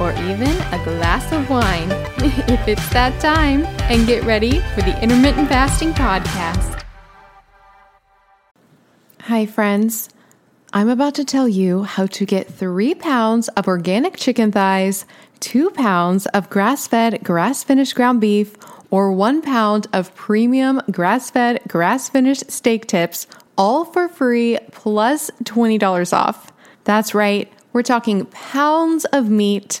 or even a glass of wine if it's that time, and get ready for the Intermittent Fasting Podcast. Hi, friends. I'm about to tell you how to get three pounds of organic chicken thighs, two pounds of grass fed, grass finished ground beef, or one pound of premium grass fed, grass finished steak tips, all for free plus $20 off. That's right, we're talking pounds of meat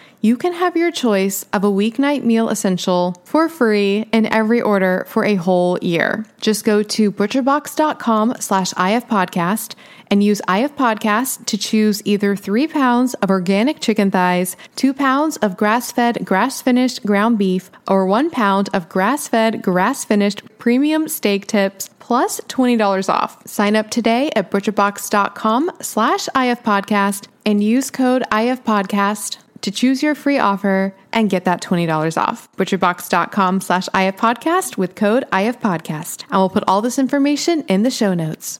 you can have your choice of a weeknight meal essential for free in every order for a whole year. Just go to butcherbox.com slash ifpodcast and use ifpodcast to choose either three pounds of organic chicken thighs, two pounds of grass-fed, grass-finished ground beef, or one pound of grass-fed, grass-finished premium steak tips plus $20 off. Sign up today at butcherbox.com slash ifpodcast and use code ifpodcast to choose your free offer and get that $20 off. Butcherbox.com slash ifpodcast with code ifpodcast. And we'll put all this information in the show notes.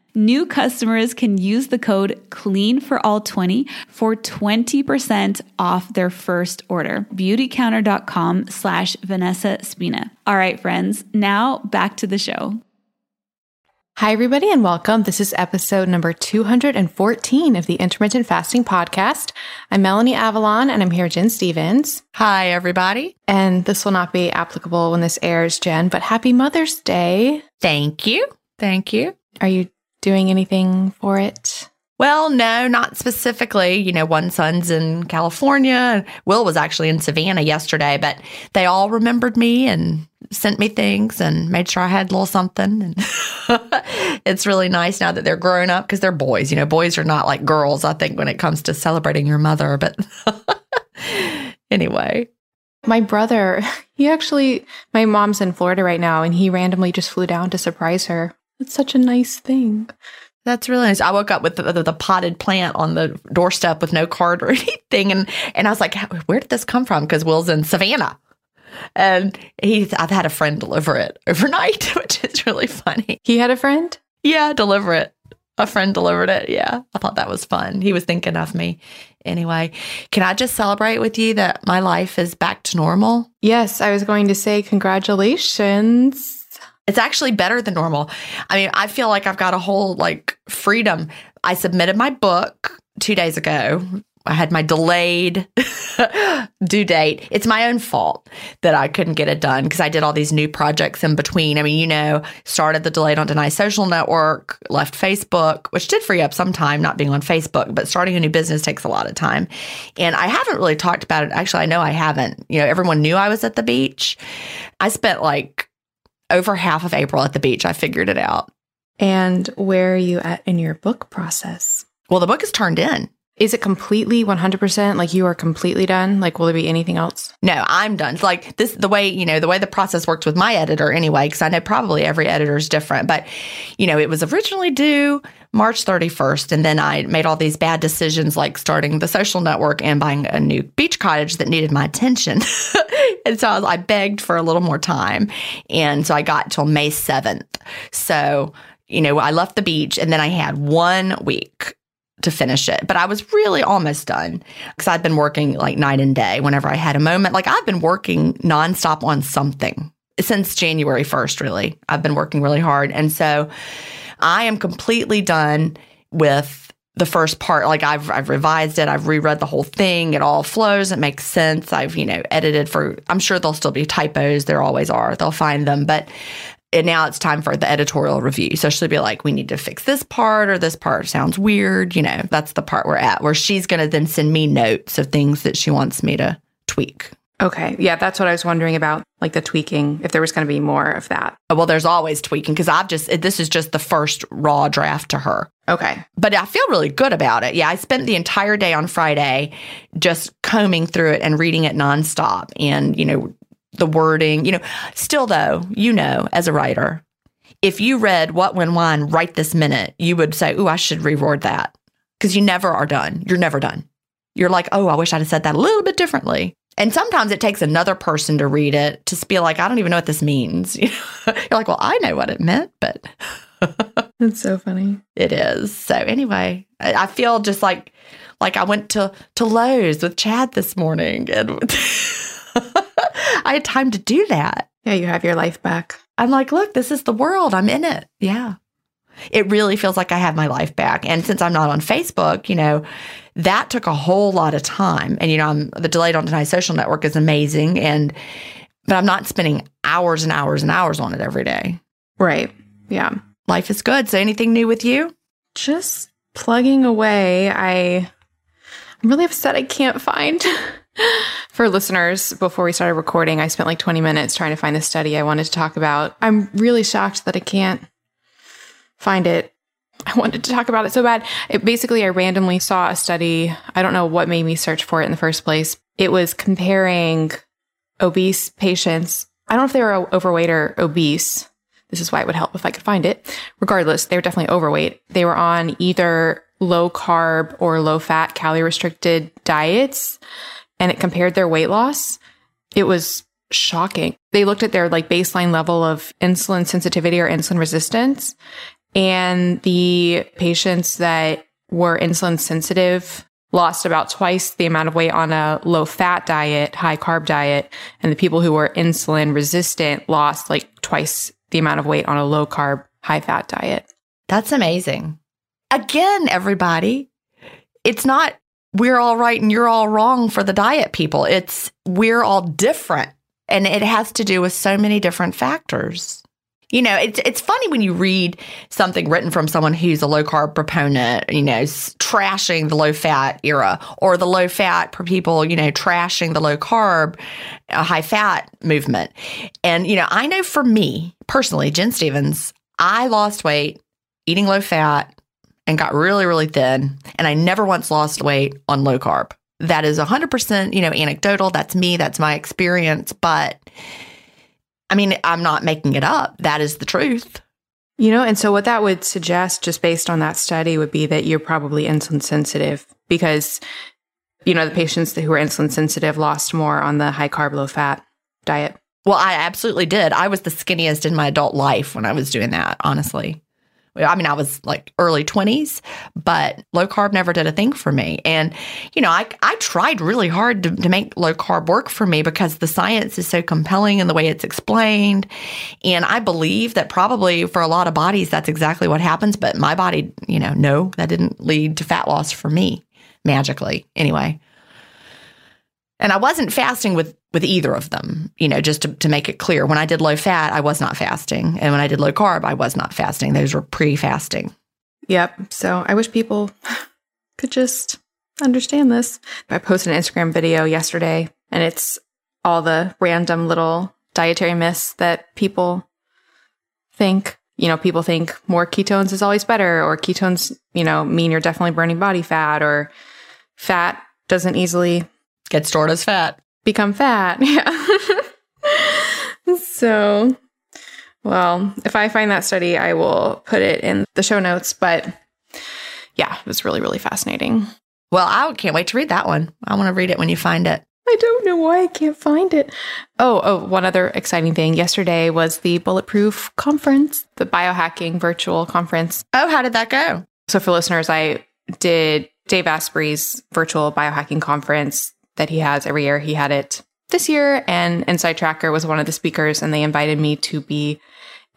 New customers can use the code CLEAN for all 20 for 20% off their first order. Beautycounter.com slash Vanessa Spina. All right, friends, now back to the show. Hi, everybody, and welcome. This is episode number 214 of the Intermittent Fasting Podcast. I'm Melanie Avalon, and I'm here with Jen Stephens. Hi, everybody. And this will not be applicable when this airs, Jen, but happy Mother's Day. Thank you. Thank you. Are you doing anything for it? Well, no, not specifically. You know, one son's in California. Will was actually in Savannah yesterday, but they all remembered me and sent me things and made sure I had a little something. And it's really nice now that they're grown up because they're boys. You know, boys are not like girls, I think, when it comes to celebrating your mother. But anyway. My brother, he actually, my mom's in Florida right now, and he randomly just flew down to surprise her it's such a nice thing. That's really nice. I woke up with the, the, the, potted plant on the doorstep with no card or anything, and and I was like, "Where did this come from?" Because Will's in Savannah, and he I've had a friend deliver it overnight, which is really funny. He had a friend. Yeah, deliver it. A friend delivered it. Yeah, I thought that was fun. He was thinking of me. Anyway, can I just celebrate with you that my life is back to normal? Yes, I was going to say congratulations. It's actually better than normal. I mean, I feel like I've got a whole like freedom. I submitted my book two days ago. I had my delayed due date. It's my own fault that I couldn't get it done because I did all these new projects in between. I mean, you know, started the Delay Don't Deny social network, left Facebook, which did free up some time not being on Facebook, but starting a new business takes a lot of time. And I haven't really talked about it. Actually, I know I haven't. You know, everyone knew I was at the beach. I spent like over half of April at the beach. I figured it out. And where are you at in your book process? Well, the book is turned in. Is it completely 100% like you are completely done? Like, will there be anything else? No, I'm done. Like, this, the way, you know, the way the process works with my editor anyway, because I know probably every editor is different. But, you know, it was originally due March 31st. And then I made all these bad decisions like starting the social network and buying a new beach cottage that needed my attention. and so I, was, I begged for a little more time. And so I got till May 7th. So, you know, I left the beach and then I had one week to finish it. But I was really almost done because I'd been working like night and day whenever I had a moment. Like I've been working nonstop on something since January 1st, really. I've been working really hard. And so I am completely done with the first part. Like I've I've revised it, I've reread the whole thing. It all flows. It makes sense. I've you know edited for. I'm sure there'll still be typos. There always are. They'll find them, but and now it's time for the editorial review. So she'll be like, we need to fix this part or this part sounds weird. You know, that's the part we're at where she's going to then send me notes of things that she wants me to tweak. Okay. Yeah, that's what I was wondering about, like the tweaking, if there was going to be more of that. Uh, well, there's always tweaking because I've just, this is just the first raw draft to her. Okay. But I feel really good about it. Yeah, I spent the entire day on Friday just combing through it and reading it nonstop and, you know, the wording, you know, still though, you know, as a writer, if you read What When Wine right this minute, you would say, Ooh, I should reword that because you never are done. You're never done. You're like, Oh, I wish I'd have said that a little bit differently. And sometimes it takes another person to read it to be like, I don't even know what this means. You're like, well, I know what it meant, but it's so funny. It is. So anyway, I feel just like like I went to to Lowe's with Chad this morning and I had time to do that. Yeah, you have your life back. I'm like, look, this is the world. I'm in it. Yeah. It really feels like I have my life back. And since I'm not on Facebook, you know, that took a whole lot of time. And, you know, I'm, the Delay Don't Deny social network is amazing. And, but I'm not spending hours and hours and hours on it every day. Right. Yeah. Life is good. So anything new with you? Just plugging away. I, I'm really upset I can't find. For listeners, before we started recording, I spent like 20 minutes trying to find the study I wanted to talk about. I'm really shocked that I can't find it. I wanted to talk about it so bad. It, basically, I randomly saw a study. I don't know what made me search for it in the first place. It was comparing obese patients. I don't know if they were overweight or obese. This is why it would help if I could find it. Regardless, they were definitely overweight. They were on either low carb or low fat, calorie restricted diets and it compared their weight loss. It was shocking. They looked at their like baseline level of insulin sensitivity or insulin resistance and the patients that were insulin sensitive lost about twice the amount of weight on a low fat diet, high carb diet. And the people who were insulin resistant lost like twice the amount of weight on a low carb, high fat diet. That's amazing. Again, everybody, it's not we're all right and you're all wrong for the diet people. It's we're all different. And it has to do with so many different factors. You know, it's it's funny when you read something written from someone who's a low carb proponent, you know, trashing the low fat era, or the low fat for people, you know, trashing the low carb, uh, high fat movement. And you know, I know for me personally, Jen Stephens, I lost weight eating low fat and got really, really thin. And I never once lost weight on low carb. That is 100%, you know, anecdotal. That's me. That's my experience. But I mean, I'm not making it up. That is the truth. You know, and so what that would suggest, just based on that study, would be that you're probably insulin sensitive because, you know, the patients who were insulin sensitive lost more on the high carb, low fat diet. Well, I absolutely did. I was the skinniest in my adult life when I was doing that, honestly. I mean, I was like early 20s, but low carb never did a thing for me. And, you know, I, I tried really hard to, to make low carb work for me because the science is so compelling and the way it's explained. And I believe that probably for a lot of bodies, that's exactly what happens. But my body, you know, no, that didn't lead to fat loss for me magically. Anyway. And I wasn't fasting with with either of them, you know, just to, to make it clear. When I did low fat, I was not fasting. And when I did low carb, I was not fasting. Those were pre fasting. Yep. So I wish people could just understand this. I posted an Instagram video yesterday and it's all the random little dietary myths that people think. You know, people think more ketones is always better, or ketones, you know, mean you're definitely burning body fat, or fat doesn't easily get stored as fat become fat. Yeah. so, well, if I find that study, I will put it in the show notes. But yeah, it was really, really fascinating. Well, I can't wait to read that one. I want to read it when you find it. I don't know why I can't find it. Oh, oh, one other exciting thing. Yesterday was the Bulletproof conference, the biohacking virtual conference. Oh, how did that go? So for listeners, I did Dave Asprey's virtual biohacking conference that he has every year. He had it this year, and Inside Tracker was one of the speakers, and they invited me to be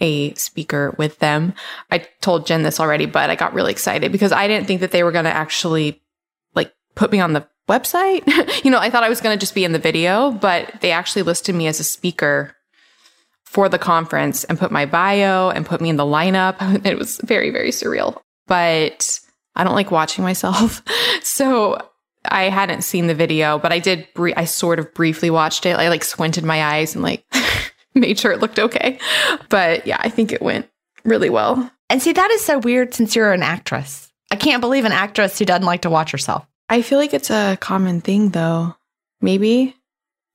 a speaker with them. I told Jen this already, but I got really excited because I didn't think that they were going to actually like put me on the website. you know, I thought I was going to just be in the video, but they actually listed me as a speaker for the conference and put my bio and put me in the lineup. It was very, very surreal. But I don't like watching myself. so I hadn't seen the video, but I did, br- I sort of briefly watched it. I like squinted my eyes and like made sure it looked okay. But yeah, I think it went really well. And see, that is so weird since you're an actress. I can't believe an actress who doesn't like to watch herself. I feel like it's a common thing though. Maybe.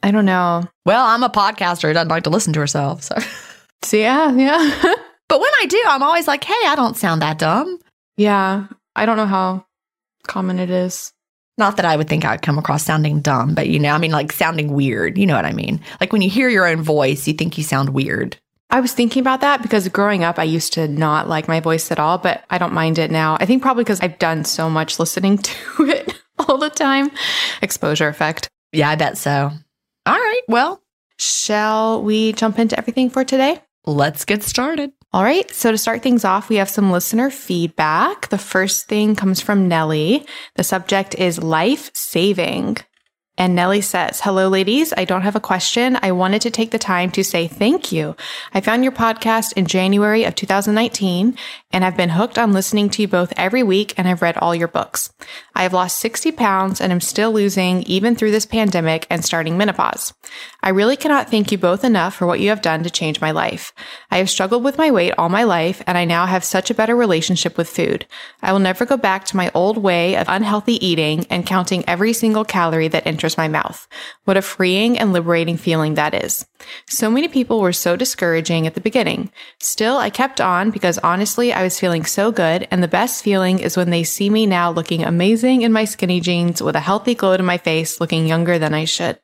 I don't know. Well, I'm a podcaster who doesn't like to listen to herself. So, So yeah, yeah. but when I do, I'm always like, hey, I don't sound that dumb. yeah. I don't know how common it is. Not that I would think I'd come across sounding dumb, but you know, I mean, like sounding weird. You know what I mean? Like when you hear your own voice, you think you sound weird. I was thinking about that because growing up, I used to not like my voice at all, but I don't mind it now. I think probably because I've done so much listening to it all the time. Exposure effect. Yeah, I bet so. All right. Well, Shall we jump into everything for today? let's get started. All right. So to start things off, we have some listener feedback. The first thing comes from Nellie. The subject is life saving. And Nellie says, Hello, ladies. I don't have a question. I wanted to take the time to say thank you. I found your podcast in January of 2019 and I've been hooked on listening to you both every week and I've read all your books. I have lost 60 pounds and am still losing even through this pandemic and starting menopause. I really cannot thank you both enough for what you have done to change my life. I have struggled with my weight all my life and I now have such a better relationship with food. I will never go back to my old way of unhealthy eating and counting every single calorie that enters my mouth. What a freeing and liberating feeling that is. So many people were so discouraging at the beginning. Still, I kept on because honestly, I was feeling so good and the best feeling is when they see me now looking amazing in my skinny jeans with a healthy glow to my face, looking younger than I should.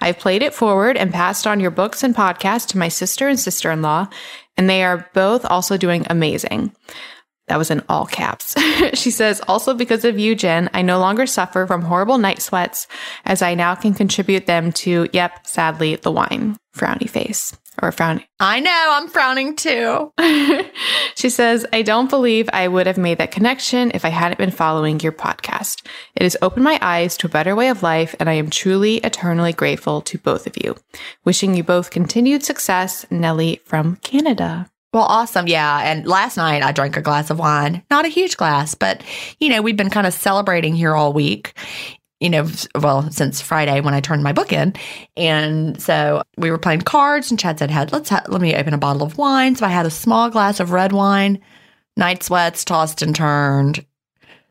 I've played it forward and passed on your books and podcasts to my sister and sister in law, and they are both also doing amazing. That was in all caps. she says, also because of you, Jen, I no longer suffer from horrible night sweats as I now can contribute them to, yep, sadly, the wine. Frowny face or frowny. I know I'm frowning too. she says, I don't believe I would have made that connection if I hadn't been following your podcast. It has opened my eyes to a better way of life, and I am truly eternally grateful to both of you. Wishing you both continued success, Nellie from Canada. Well, awesome. Yeah. And last night I drank a glass of wine, not a huge glass, but, you know, we've been kind of celebrating here all week, you know, well, since Friday when I turned my book in. And so we were playing cards and Chad said, hey, let's ha- let me open a bottle of wine. So I had a small glass of red wine, night sweats, tossed and turned.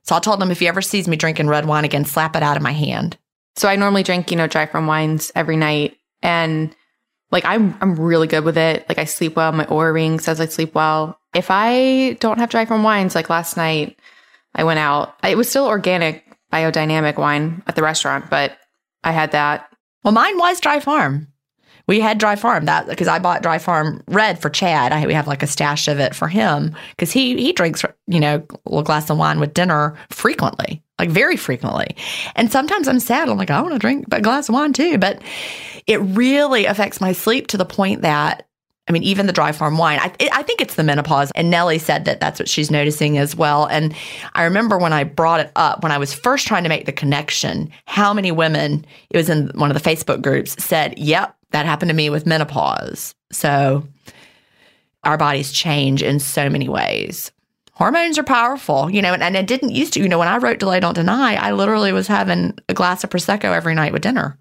So I told him if he ever sees me drinking red wine again, slap it out of my hand. So I normally drink, you know, Dry Farm Wines every night. And like I'm I'm really good with it. Like I sleep well. My Oura ring says I sleep well. If I don't have Dry Farm Wines, like last night, I went out. It was still organic biodynamic wine at the restaurant, but I had that. Well, mine was Dry Farm. We had Dry Farm that because I bought Dry Farm Red for Chad. I we have like a stash of it for him because he he drinks you know a little glass of wine with dinner frequently, like very frequently. And sometimes I'm sad. I'm like I want to drink a glass of wine too, but it really affects my sleep to the point that I mean, even the dry farm wine, I, I think it's the menopause. And Nellie said that that's what she's noticing as well. And I remember when I brought it up, when I was first trying to make the connection, how many women, it was in one of the Facebook groups, said, Yep, that happened to me with menopause. So our bodies change in so many ways. Hormones are powerful, you know, and, and it didn't used to, you know, when I wrote Delay Don't Deny, I literally was having a glass of Prosecco every night with dinner.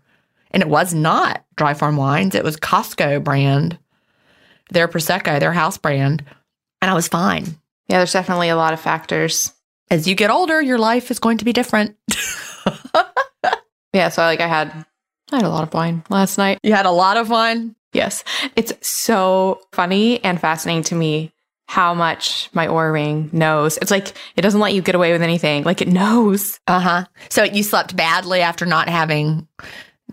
And it was not dry farm wines, it was Costco brand their Prosecco, their house brand, and I was fine. Yeah, there's definitely a lot of factors. As you get older, your life is going to be different. Yeah, so like I had I had a lot of wine last night. you had a lot of wine. Yes. It's so funny and fascinating to me how much my Oura ring knows. It's like it doesn't let you get away with anything. Like it knows. Uh huh. So you slept badly after not having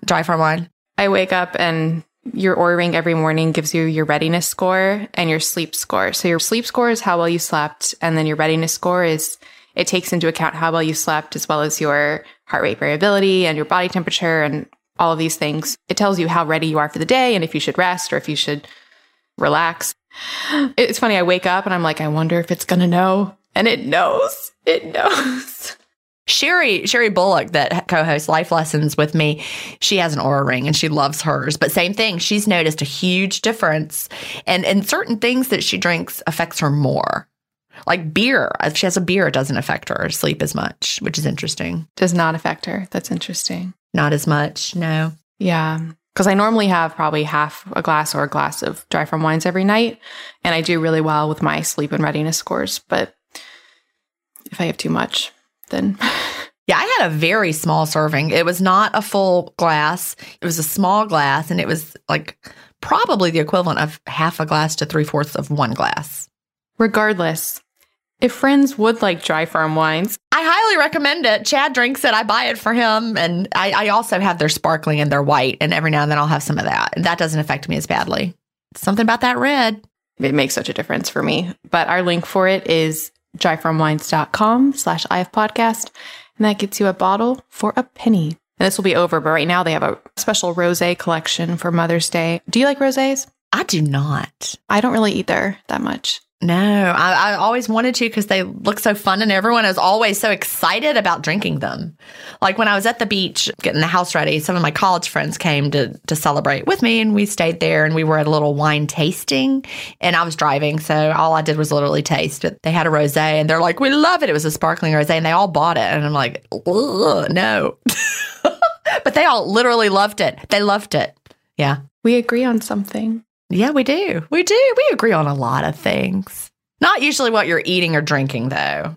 dry farm wine. I wake up and your Oura ring every morning gives you your readiness score and your sleep score. So your sleep score is how well you slept, and then your readiness score is it takes into account how well you slept as well as your heart rate variability and your body temperature and all of these things. It tells you how ready you are for the day and if you should rest or if you should relax. It's funny, I wake up and I'm like, I wonder if it's gonna know. And it knows. It knows. Sheri, Sheri Bullock, that co-hosts Life Lessons with me, she has an Oura ring and she loves hers. But same thing, she's noticed a huge difference, and and certain things that she drinks affects her more. Like beer, if she has a beer, it doesn't affect her sleep as much, which is interesting. Does not affect her. That's interesting. Not as much, no. Yeah. Because I normally have probably half a glass or a glass of dry farm wines every night. And I do really well with my sleep and readiness scores. But if I have too much, then. Yeah, I had a very small serving. It was not a full glass, it was a small glass, and it was like probably the equivalent of half a glass to three fourths of one glass. Regardless, if friends would like dry farm wines, I highly recommend it. Chad drinks it. I buy it for him. And I, I also have their sparkling and their white. And every now and then I'll have some of that. And that doesn't affect me as badly. Something about that red. it makes such a difference for me. But our link for it is dryfarmwines.com slash IF podcast. And that gets you a bottle for a penny. And this will be over, but right now they have a special rose collection for Mother's Day. Do you like roses? I do not. I don't really either that much. No, I, I always wanted to because they look so fun, and everyone is always so excited about drinking them. Like when I was at the beach getting the house ready, some of my college friends came to to celebrate with me, and we stayed there, and we were at a little wine tasting. And I was driving, so all I did was literally taste. But they had a rosé, and they're like, "We love it." It was a sparkling rosé, and they all bought it, and I'm like, "No," but they all literally loved it. They loved it. Yeah. We agree on something. Yeah, we do. We do. We agree on a lot of things. Not usually what you're eating or drinking, though.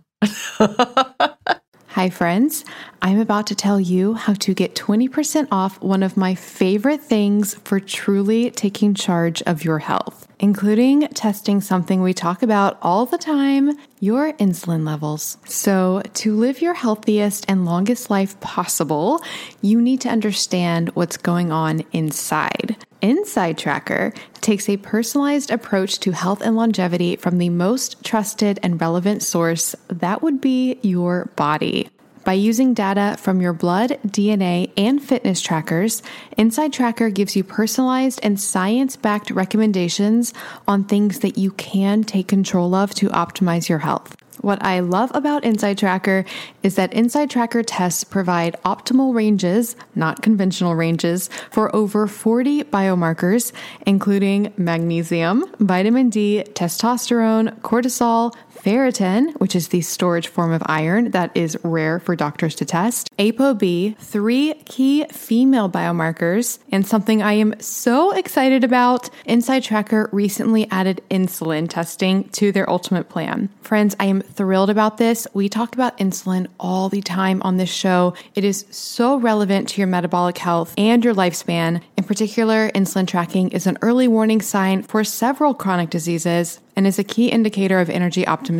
Hi, friends. I'm about to tell you how to get 20% off one of my favorite things for truly taking charge of your health, including testing something we talk about all the time your insulin levels. So, to live your healthiest and longest life possible, you need to understand what's going on inside. Inside Tracker takes a personalized approach to health and longevity from the most trusted and relevant source that would be your body. By using data from your blood, DNA, and fitness trackers, Inside Tracker gives you personalized and science backed recommendations on things that you can take control of to optimize your health. What I love about Inside Tracker is that Inside Tracker tests provide optimal ranges, not conventional ranges, for over 40 biomarkers, including magnesium, vitamin D, testosterone, cortisol, ferritin, which is the storage form of iron that is rare for doctors to test, ApoB, three key female biomarkers, and something I am so excited about. Inside Tracker recently added insulin testing to their ultimate plan. Friends, I am thrilled about this. We talk about insulin all the time on this show. It is so relevant to your metabolic health and your lifespan. In particular, insulin tracking is an early warning sign for several chronic diseases and is a key indicator of energy optimization.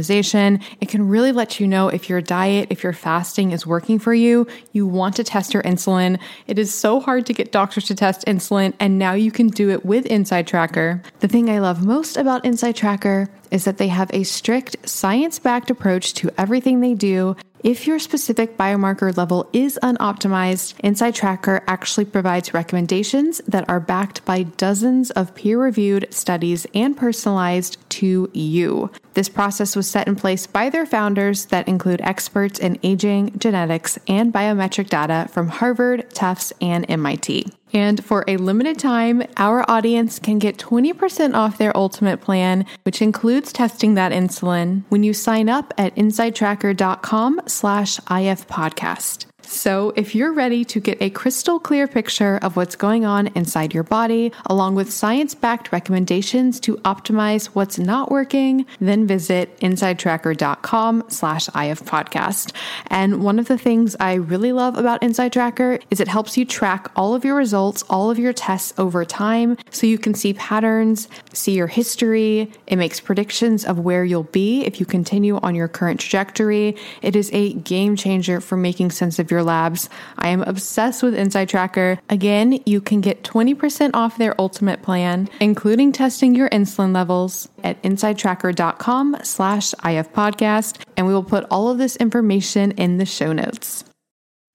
It can really let you know if your diet, if your fasting is working for you. You want to test your insulin. It is so hard to get doctors to test insulin, and now you can do it with Inside Tracker. The thing I love most about Inside Tracker is that they have a strict science backed approach to everything they do. If your specific biomarker level is unoptimized, Inside Tracker actually provides recommendations that are backed by dozens of peer reviewed studies and personalized to you. This process was set in place by their founders that include experts in aging, genetics, and biometric data from Harvard, Tufts, and MIT. And for a limited time, our audience can get 20% off their ultimate plan, which includes testing that insulin when you sign up at insidetracker.com slash if podcast. So, if you're ready to get a crystal clear picture of what's going on inside your body, along with science backed recommendations to optimize what's not working, then visit insidetracker.com slash IF podcast. And one of the things I really love about Inside Tracker is it helps you track all of your results, all of your tests over time, so you can see patterns, see your history. It makes predictions of where you'll be if you continue on your current trajectory. It is a game changer for making sense of your labs. I am obsessed with Inside Tracker. Again, you can get 20% off their ultimate plan, including testing your insulin levels at insidetracker.com slash IF podcast. And we will put all of this information in the show notes.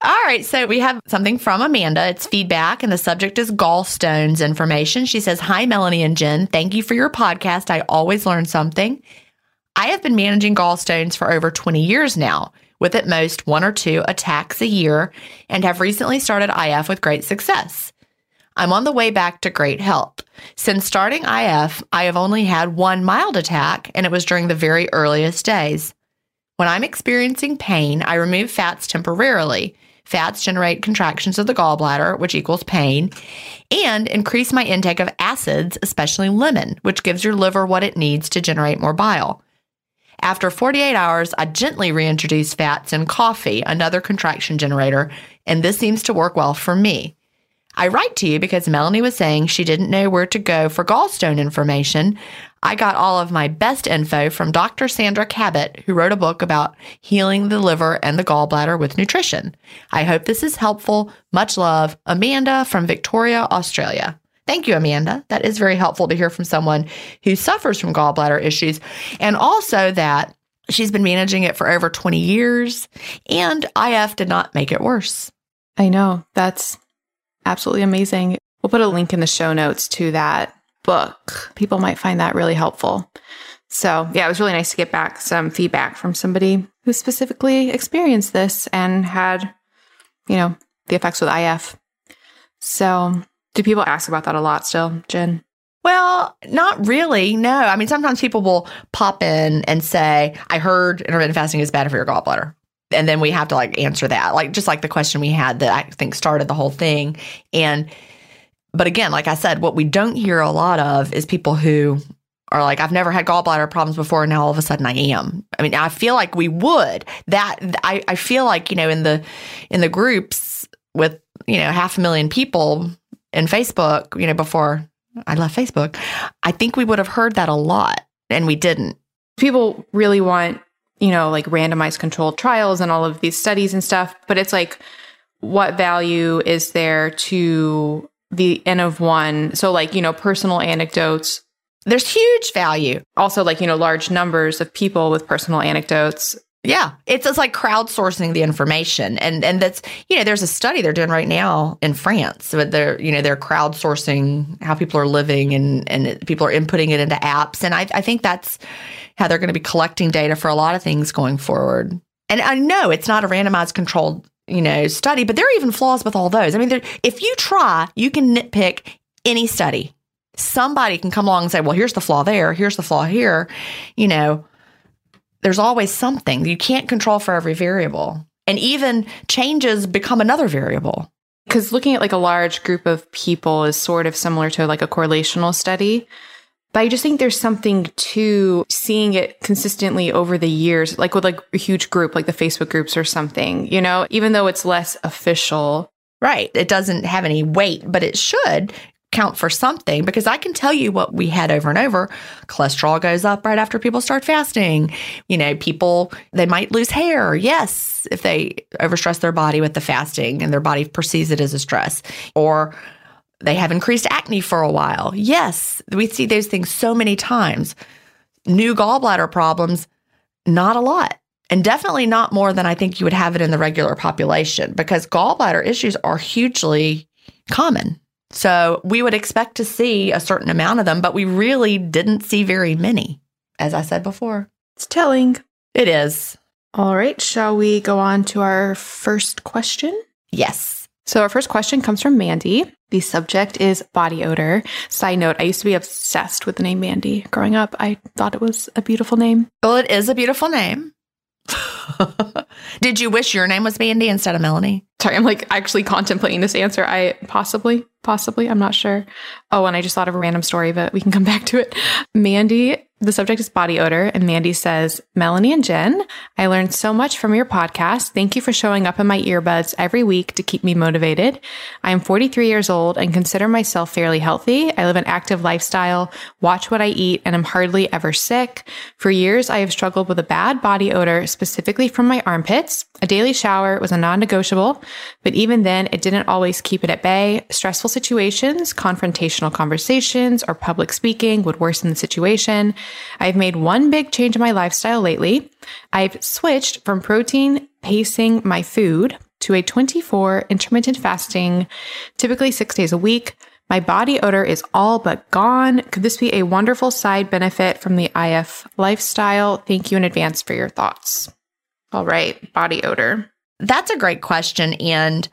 All right, so we have something from Amanda. It's feedback, and the subject is gallstones information. She says, Hi, Melanie and Jen. Thank you for your podcast. I always learn something. I have been managing gallstones for over 20 years now. With at most one or two attacks a year and have recently started IF with great success. I'm on the way back to great health. Since starting IF, I have only had one mild attack, and it was during the very earliest days. When I'm experiencing pain, I remove fats temporarily. Fats generate contractions of the gallbladder, which equals pain, and increase my intake of acids, especially lemon, which gives your liver what it needs to generate more bile. After 48 hours, I gently reintroduce fats in coffee, another contraction generator, and this seems to work well for me. I write to you because Melanie was saying she didn't know where to go for gallstone information. I got all of my best info from Dr. Sandra Cabot, who wrote a book about healing the liver and the gallbladder with nutrition. I hope this is helpful. Much love, Amanda from Victoria, Australia. Thank you, Amanda. That is very helpful to hear from someone who suffers from gallbladder issues and also that she's been managing it for over 20 years and IF did not make it worse. I know. That's absolutely amazing. We'll put a link in the show notes to that book. People might find that really helpful. So, yeah, it was really nice to get back some feedback from somebody who specifically experienced this and had, you know, the effects with IF. So, do people ask about that a lot still, Jen? Well, not really. No. I mean, sometimes people will pop in and say, I heard intermittent fasting is bad for your gallbladder and then we have to like answer that like just like the question we had that i think started the whole thing and but again like i said what we don't hear a lot of is people who are like i've never had gallbladder problems before and now all of a sudden i am i mean i feel like we would that i, I feel like you know in the in the groups with you know half a million people in facebook you know before i left facebook i think we would have heard that a lot and we didn't people really want you know, like randomized controlled trials and all of these studies and stuff. But it's like, what value is there to the N of one? So, like, you know, personal anecdotes. There's huge value. Also, like, you know, large numbers of people with personal anecdotes. Yeah, it's just like crowdsourcing the information, and and that's you know there's a study they're doing right now in France. So they're you know they're crowdsourcing how people are living, and and people are inputting it into apps, and I I think that's how they're going to be collecting data for a lot of things going forward. And I know it's not a randomized controlled, you know, study, but there are even flaws with all those. I mean, if you try, you can nitpick any study. Somebody can come along and say, "Well, here's the flaw there, here's the flaw here." You know, there's always something. You can't control for every variable. And even changes become another variable. Because looking at like a large group of people is sort of similar to like a correlational study. But I just think there's something to seeing it consistently over the years, like with like a huge group, like the Facebook groups or something, you know, even though it's less official. Right. It doesn't have any weight, but it should count for something because I can tell you what we had over and over. Cholesterol goes up right after people start fasting. You know, people, they might lose hair. Yes, if they overstress their body with the fasting and their body perceives it as a stress. Or they have increased acne for a while. Yes, we see those things so many times. New gallbladder problems, not a lot. And definitely not more than I think you would have it in the regular population because gallbladder issues are hugely common. So we would expect to see a certain amount of them, but we really didn't see very many, as I said before. It's telling. It is. All right. Shall we go on to our first question? Yes. So, our first question comes from Mandy. The subject is body odor. Side note, I used to be obsessed with the name Mandy. Growing up, I thought it was a beautiful name. Well, it is a beautiful name. Did you wish your name was Mandy instead of Melanie? Sorry, I'm like actually contemplating this answer. I possibly, possibly, I'm not sure. Oh, and I just thought of a random story, but we can come back to it. Mandy the subject is body odor, and Mandy says, Melanie and Jen, I learned so much from your podcast. Thank you for showing up in my earbuds every week to keep me motivated. I am 43 years old and consider myself fairly healthy. I live an active lifestyle, watch what I eat, and am hardly ever sick. For years, I have struggled with a bad body odor, specifically from my armpits. A daily shower was a non negotiable, but even then, it didn't always keep it at bay. Stressful situations, confrontational conversations, or public speaking would worsen the situation. I've made one big change in my lifestyle lately. I've switched from protein pacing my food to a 24 intermittent fasting, typically six days a week. My body odor is all but gone. Could this be a wonderful side benefit from the IF lifestyle? Thank you in advance for your thoughts. All right, body odor. That's a great question. And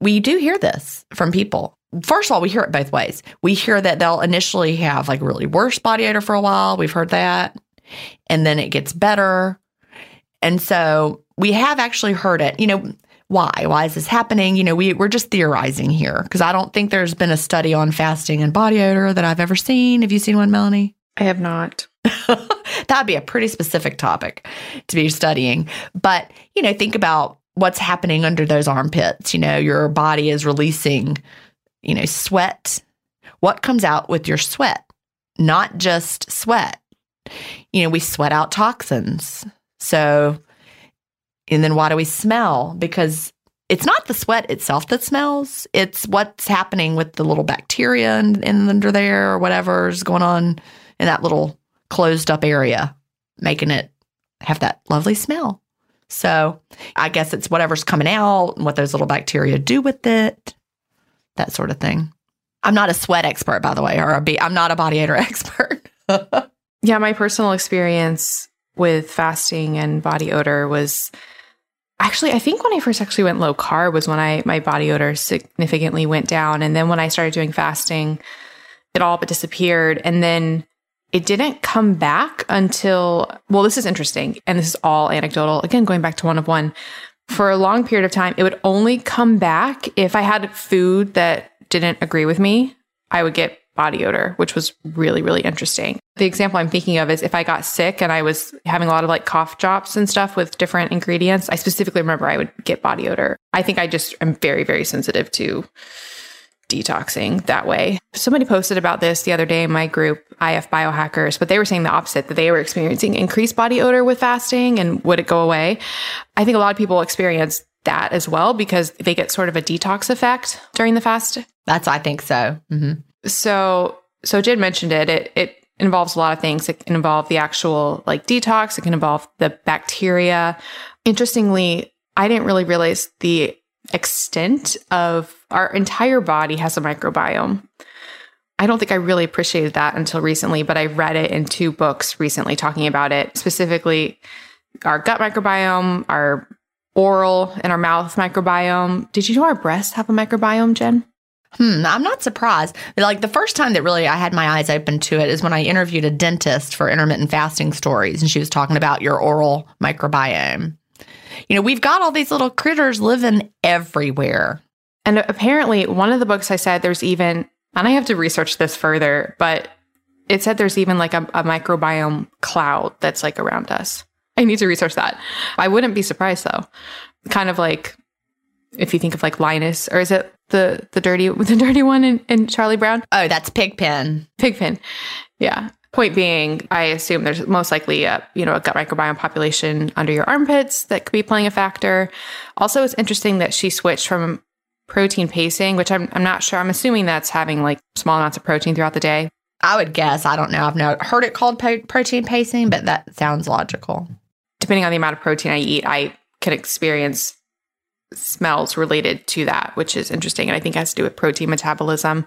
we do hear this from people. First of all, we hear it both ways. We hear that they'll initially have like really worse body odor for a while. We've heard that. And then it gets better. And so we have actually heard it. You know, why? Why is this happening? You know, we, we're just theorizing here because I don't think there's been a study on fasting and body odor that I've ever seen. Have you seen one, Melanie? I have not. That'd be a pretty specific topic to be studying. But, you know, think about what's happening under those armpits. You know, your body is releasing, you know, sweat. What comes out with your sweat? Not just sweat. You know, we sweat out toxins. So, and then why do we smell? Because it's not the sweat itself that smells, it's what's happening with the little bacteria in under there or whatever is going on in that little closed up area, making it have that lovely smell. So I guess it's whatever's coming out and what those little bacteria do with it, that sort of thing. I'm not a sweat expert, by the way, or a be- I'm not a body odor expert. yeah, my personal experience with fasting and body odor was actually I think when I first actually went low carb was when I my body odor significantly went down, and then when I started doing fasting, it all but disappeared, and then it didn't come back until, well, this is interesting. And this is all anecdotal. Again, going back to one of one. For a long period of time, it would only come back if I had food that didn't agree with me. I would get body odor, which was really, really interesting. The example I'm thinking of is if I got sick and I was having a lot of like cough drops and stuff with different ingredients, I specifically remember I would get body odor. I think I just am very, very sensitive to detoxing that way. Somebody posted about this the other day in my group, IF Biohackers, but they were saying the opposite that they were experiencing increased body odor with fasting and would it go away? I think a lot of people experience that as well because they get sort of a detox effect during the fast. That's, I think so. Mm-hmm. So, so Gin mentioned it. It, it involves a lot of things. It can involve the actual like detox. It can involve the bacteria. Interestingly, I didn't really realize the extent of our entire body has a microbiome. I don't think I really appreciated that until recently, but I read it in two books recently talking about it, specifically our gut microbiome, our oral and our mouth microbiome. Did you know our breasts have a microbiome, Gin? Hmm, I'm not surprised. Like the first time that really I had my eyes open to it is when I interviewed a dentist for intermittent fasting stories, and she was talking about your oral microbiome. You know, we've got all these little critters living everywhere. And apparently, one of the books I said there's even, and I have to research this further, but it said there's even like a, a microbiome cloud that's like around us. I need to research that. I wouldn't be surprised though. Kind of like if you think of like Linus, or is it the the dirty the dirty one in, in Charlie Brown? Oh, that's Pigpen. Pigpen. Yeah. Point being, I assume there's most likely a you know a gut microbiome population under your armpits that could be playing a factor. Also, it's interesting that she switched from protein pacing, which I'm I'm not sure. I'm assuming that's having like small amounts of protein throughout the day. I would guess. I don't know. I've never heard it called po- protein pacing, but that sounds logical. Depending on the amount of protein I eat, I can experience smells related to that, which is interesting. And I think has to do with protein metabolism.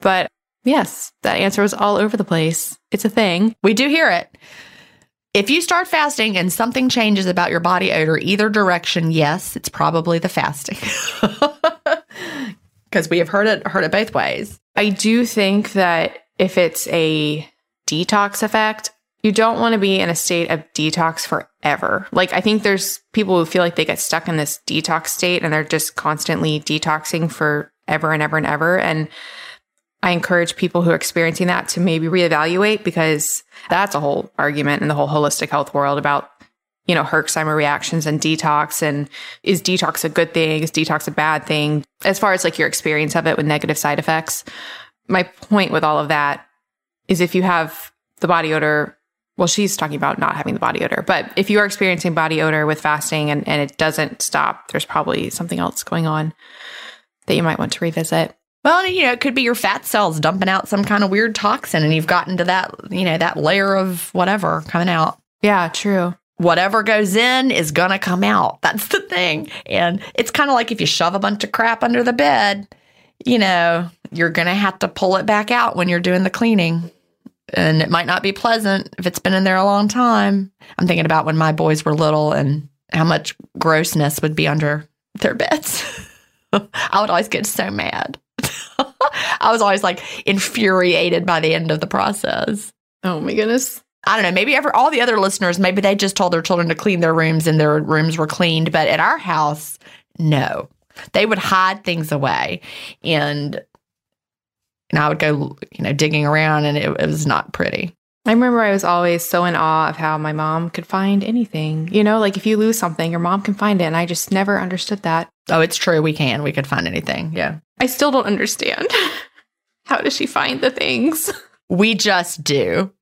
But yes, that answer was all over the place. It's a thing. We do hear it. If you start fasting and something changes about your body odor, either direction, yes, it's probably the fasting. Because we have heard it heard it both ways. I do think that if it's a detox effect, you don't want to be in a state of detox forever. Like, I think there's people who feel like they get stuck in this detox state and they're just constantly detoxing for ever and ever and ever. And I encourage people who are experiencing that to maybe reevaluate because that's a whole argument in the whole holistic health world about, you know, Herxheimer reactions and detox. And is detox a good thing? Is detox a bad thing? As far as like your experience of it with negative side effects. My point with all of that is if you have the body odor well, she's talking about not having the body odor. But if you are experiencing body odor with fasting and, and it doesn't stop, there's probably something else going on that you might want to revisit. Well, you know, it could be your fat cells dumping out some kind of weird toxin and you've gotten to that, you know, that layer of whatever coming out. Yeah, true. Whatever goes in is going to come out. That's the thing. And it's kind of like if you shove a bunch of crap under the bed, you know, you're going to have to pull it back out when you're doing the cleaning and it might not be pleasant if it's been in there a long time. I'm thinking about when my boys were little and how much grossness would be under their beds. I would always get so mad. I was always like infuriated by the end of the process. Oh my goodness. I don't know, maybe ever all the other listeners, maybe they just told their children to clean their rooms and their rooms were cleaned. But at our house, no. They would hide things away and and I would go, you know, digging around and it, it was not pretty. I remember I was always so in awe of how my mom could find anything. You know, like if you lose something, your mom can find it. And I just never understood that. Oh, it's true. We can. We could find anything. Yeah. I still don't understand. how does she find the things? We just do.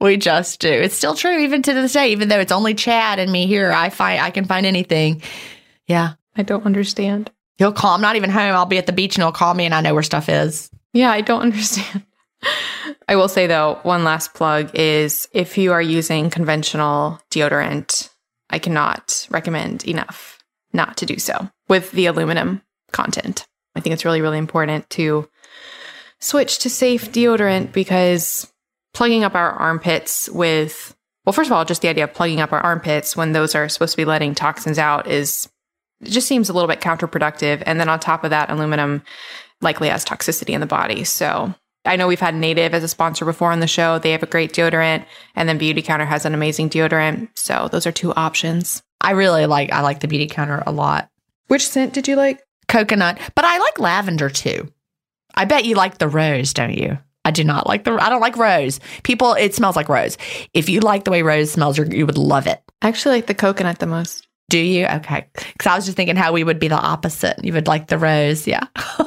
We just do. It's still true even to this day, even though it's only Chad and me here. I find I can find anything. Yeah. I don't understand. He'll call. I'm not even home. I'll be at the beach and he'll call me and I know where stuff is. Yeah, I don't understand. I will say though, one last plug is if you are using conventional deodorant, I cannot recommend enough not to do so with the aluminum content. I think it's really, really important to switch to safe deodorant because plugging up our armpits with, well, first of all, just the idea of plugging up our armpits when those are supposed to be letting toxins out is, just seems a little bit counterproductive. And then on top of that, aluminum likely has toxicity in the body. So I know we've had Native as a sponsor before on the show. They have a great deodorant, and then Beauty Counter has an amazing deodorant. So those are two options. I really like I like the beauty counter a lot. Which scent did you like? Coconut, but I like lavender too. I bet you like the rose, don't you? I do not like the I don't like rose. People it smells like rose. If you like the way rose smells, you you would love it. I actually like the coconut the most. Do you? Okay. Cuz I was just thinking how we would be the opposite. You would like the rose, yeah.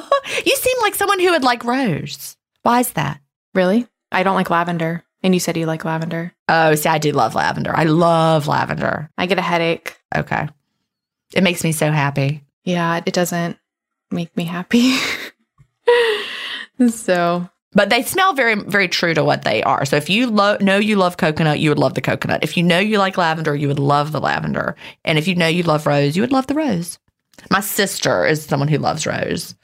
you seem like someone who would like rose. Why is that? Really? I don't like lavender. And you said you like lavender. Oh, see, I do love lavender. I love lavender. I get a headache. Okay. It makes me so happy. Yeah, it doesn't make me happy. so, But they smell very, very true to what they are. So if you lo- know you love coconut, you would love the coconut. If you know you like lavender, you would love the lavender. And if you know you love rose, you would love the rose. My sister is someone who loves rose.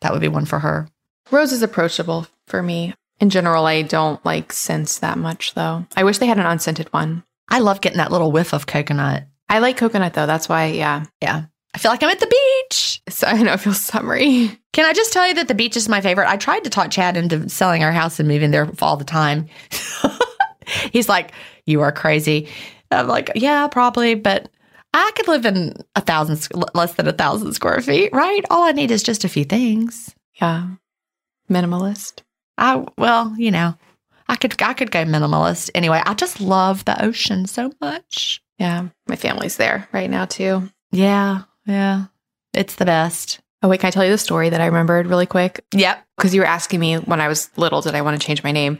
That would be one for her. rose is approachable for me. In general, I don't like scents that much though. I wish they had an unscented one. I love getting that little whiff of coconut. I like coconut though. That's why, yeah. Yeah. I feel like I'm at the beach. So I know it feels summery. Can I just tell you that the beach is my favorite? I tried to talk Chad into selling our house and moving there all the time. He's like, You are crazy. I'm like, Yeah, probably, but I could live in a thousand, less than a thousand square feet, right? All I need is just a few things. Yeah. Minimalist. I, well, you know, I could, I could go minimalist anyway. I just love the ocean so much. Yeah. My family's there right now too. Yeah, yeah, it's the best. Oh, wait, can I tell you the story that I remembered really quick? Yep. Because you were asking me when I was little, did I want to change my name?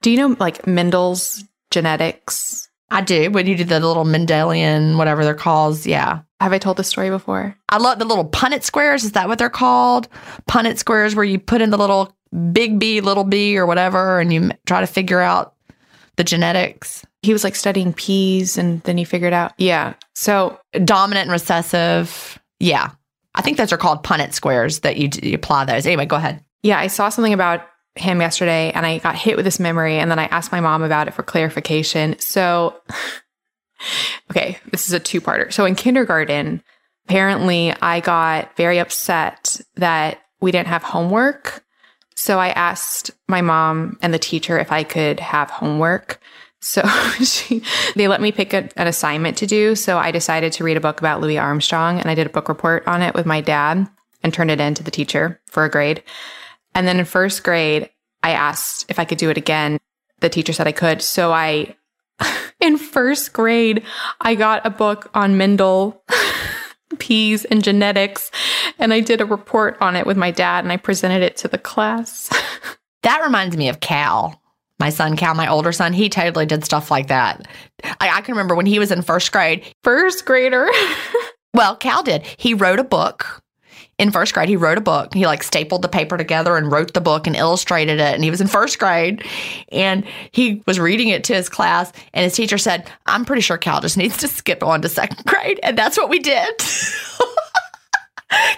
Do you know like Mendel's genetics? I do. When you do the little Mendelian, whatever they're called, yeah. Have I told this story before? I love the little Punnett squares. Is that what they're called? Punnett squares, where you put in the little big B, little b, or whatever, and you try to figure out the genetics. He was like studying peas and then he figured out. Yeah. So Dominant and recessive. Yeah. I think those are called Punnett squares that you, you apply those. Anyway, go ahead. Yeah, I saw something about him yesterday and I got hit with this memory and then I asked my mom about it for clarification. So okay, this is a two-parter. So in kindergarten, apparently I got very upset that we didn't have homework. So I asked my mom and the teacher if I could have homework. So she, they let me pick a, an assignment to do. So I decided to read a book about Louis Armstrong and I did a book report on it with my dad and turned it in to the teacher for a grade. And then in first grade, I asked if I could do it again. The teacher said I could. So I, in first grade, I got a book on Mendel, peas, and genetics. And I did a report on it with my dad and I presented it to the class. That reminds me of Cal. My son, Cal, my older son, he totally did stuff like that. I, I can remember when he was in first grade. First grader. Well, Cal did. He wrote a book. In first grade, he wrote a book. He like stapled the paper together and wrote the book and illustrated it. And he was in first grade and he was reading it to his class. And his teacher said, I'm pretty sure Cal just needs to skip on to second grade. And that's what we did.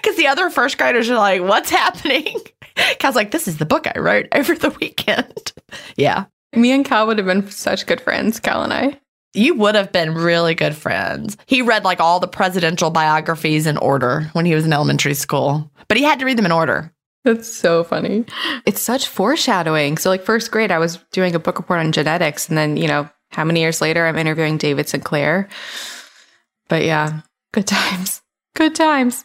Because the other first graders are like, what's happening? Cal's like, this is the book I wrote over the weekend. yeah. Me and Cal would have been such good friends, Cal and I. You would have been really good friends. He read like all the presidential biographies in order when he was in elementary school, but he had to read them in order. That's so funny. It's such foreshadowing. So, like, first grade, I was doing a book report on genetics. And then, you know, how many years later, I'm interviewing David Sinclair. But yeah, good times. Good times.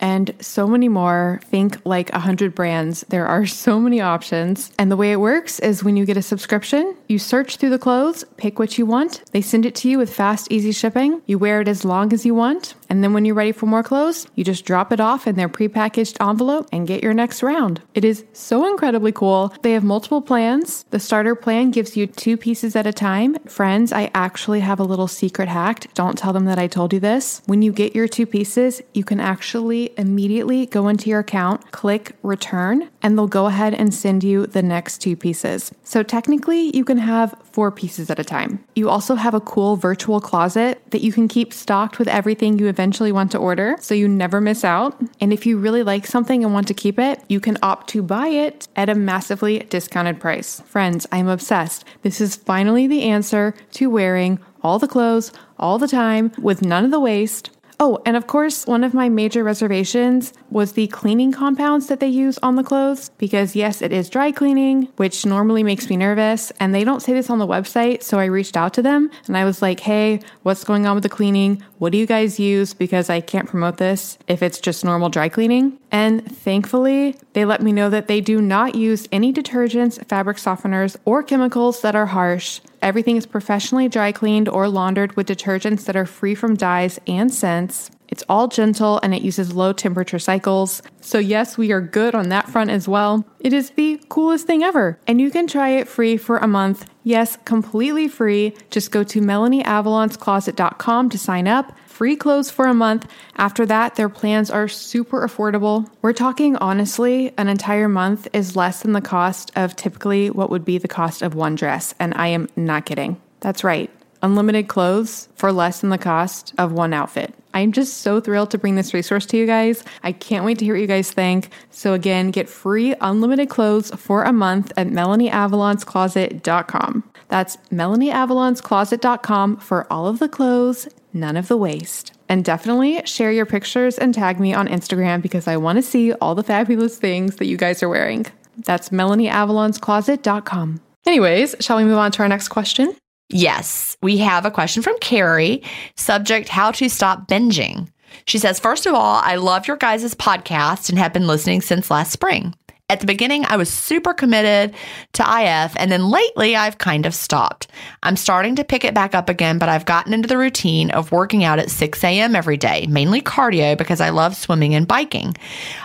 and so many more. Think like 100 brands. There are so many options. And the way it works is when you get a subscription, you search through the clothes, pick what you want. They send it to you with fast, easy shipping. You wear it as long as you want. And then when you're ready for more clothes, you just drop it off in their prepackaged envelope and get your next round. It is so incredibly cool. They have multiple plans. The starter plan gives you two pieces at a time. Friends, I actually have a little secret hack. Don't tell them that I told you this. When you get your two pieces, you can actually immediately go into your account, click return, and they'll go ahead and send you the next two pieces. So technically, you can have four pieces at a time. You also have a cool virtual closet that you can keep stocked with everything you eventually want to order so you never miss out. And if you really like something and want to keep it, you can opt to buy it at a massively discounted price. Friends, I'm obsessed. This is finally the answer to wearing all the clothes all the time with none of the waste Oh, and of course, one of my major reservations was the cleaning compounds that they use on the clothes because, yes, it is dry cleaning, which normally makes me nervous. And they don't say this on the website. So I reached out to them and I was like, hey, what's going on with the cleaning? What do you guys use? Because I can't promote this if it's just normal dry cleaning. And thankfully, they let me know that they do not use any detergents, fabric softeners, or chemicals that are harsh. Everything is professionally dry cleaned or laundered with detergents that are free from dyes and scents. It's all gentle and it uses low temperature cycles. So, yes, we are good on that front as well. It is the coolest thing ever. And you can try it free for a month. Yes, completely free. Just go to MelanieAvalonsCloset.com to sign up free clothes for a month. After that, their plans are super affordable. We're talking honestly, an entire month is less than the cost of typically what would be the cost of one dress. And I am not kidding. That's right. Unlimited clothes for less than the cost of one outfit. I'm just so thrilled to bring this resource to you guys. I can't wait to hear what you guys think. So, again, get free unlimited clothes for a month at MelanieAvalonsCloset.com. That's MelanieAvalonsCloset.com for all of the clothes none of the waste. And definitely share your pictures and tag me on Instagram because I want to see all the fabulous things that you guys are wearing. That's MelanieAvalonsCloset.com. Anyways, shall we move on to our next question? Yes, we have a question from Carrie. Subject How to Stop Binging. She says, First of all, I love your guys' podcast and have been listening since last spring. At the beginning, I was super committed to IF, and then lately I've kind of stopped. I'm starting to pick it back up again, but I've gotten into the routine of working out at 6 a.m. every day, mainly cardio because I love swimming and biking.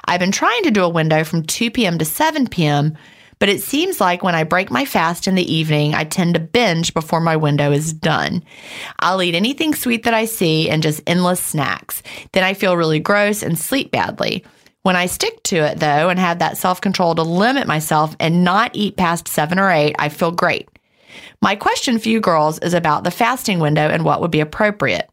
I've been trying to do a window from 2 p.m. to 7 p.m., but it seems like when I break my fast in the evening, I tend to binge before my window is done. I'll eat anything sweet that I see and just endless snacks. Then I feel really gross and sleep badly. When I stick to it, though, and have that self control to limit myself and not eat past seven or eight, I feel great. My question for you girls is about the fasting window and what would be appropriate.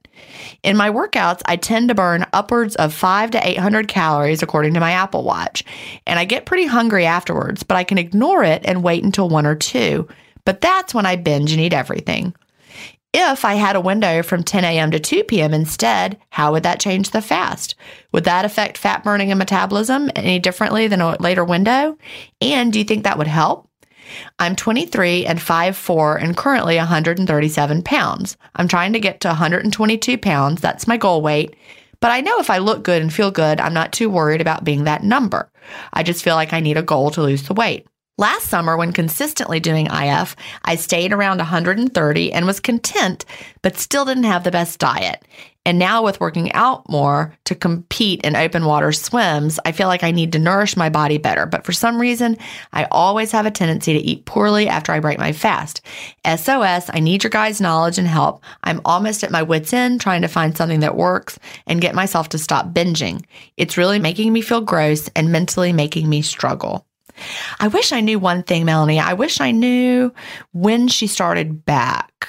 In my workouts, I tend to burn upwards of five to 800 calories according to my Apple Watch, and I get pretty hungry afterwards, but I can ignore it and wait until one or two. But that's when I binge and eat everything. If I had a window from 10 a.m. to 2 p.m. instead, how would that change the fast? Would that affect fat burning and metabolism any differently than a later window? And do you think that would help? I'm 23 and 5'4 and currently 137 pounds. I'm trying to get to 122 pounds. That's my goal weight. But I know if I look good and feel good, I'm not too worried about being that number. I just feel like I need a goal to lose the weight. Last summer, when consistently doing IF, I stayed around 130 and was content, but still didn't have the best diet. And now, with working out more to compete in open water swims, I feel like I need to nourish my body better. But for some reason, I always have a tendency to eat poorly after I break my fast. SOS, I need your guys' knowledge and help. I'm almost at my wits' end trying to find something that works and get myself to stop binging. It's really making me feel gross and mentally making me struggle. I wish I knew one thing, Melanie. I wish I knew when she started back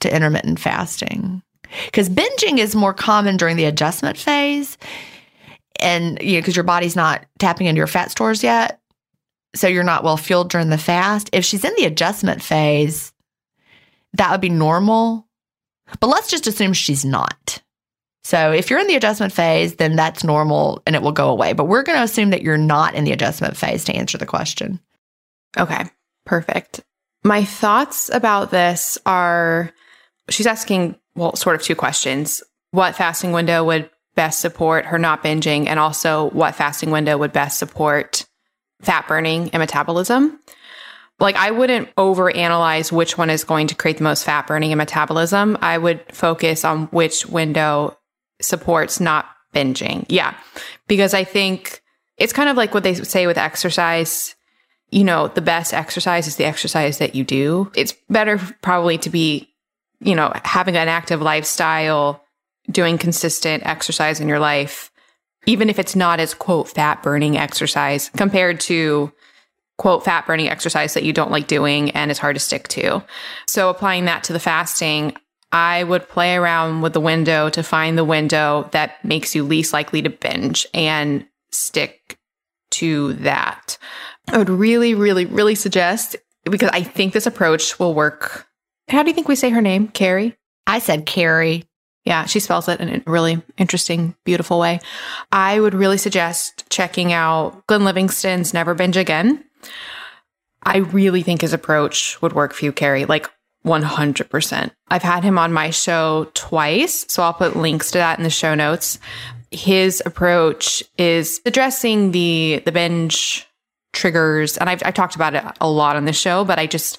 to intermittent fasting because binging is more common during the adjustment phase and you know because your body's not tapping into your fat stores yet so you're not well fueled during the fast. If she's in the adjustment phase that would be normal but let's just assume she's not. So if you're in the adjustment phase then that's normal and it will go away but we're going to assume that you're not in the adjustment phase to answer the question. Okay, perfect. My thoughts about this are she's asking, well, sort of two questions. What fasting window would best support her not binging? And also, what fasting window would best support fat burning and metabolism? Like, I wouldn't overanalyze which one is going to create the most fat burning and metabolism. I would focus on which window supports not binging. Yeah. Because I think it's kind of like what they say with exercise you know, the best exercise is the exercise that you do. It's better probably to be, you know, having an active lifestyle, doing consistent exercise in your life, even if it's not as quote fat burning exercise compared to quote fat burning exercise that you don't like doing and it's hard to stick to. So applying that to the fasting, I would play around with the window to find the window that makes you least likely to binge and stick to that. I would really, really, really suggest because I think this approach will work. How do you think we say her name? Carrie? i said carrie Yeah, she spells it in a really interesting, beautiful way. I would really suggest checking out Glenn Livingston's Never Binge Again. I really think his approach would work for you, Carrie, like 100%. I've had him on my show twice, so I'll put links to that in the show notes. His approach is addressing the the binge triggers and I've, I've talked about it a lot on the show but i just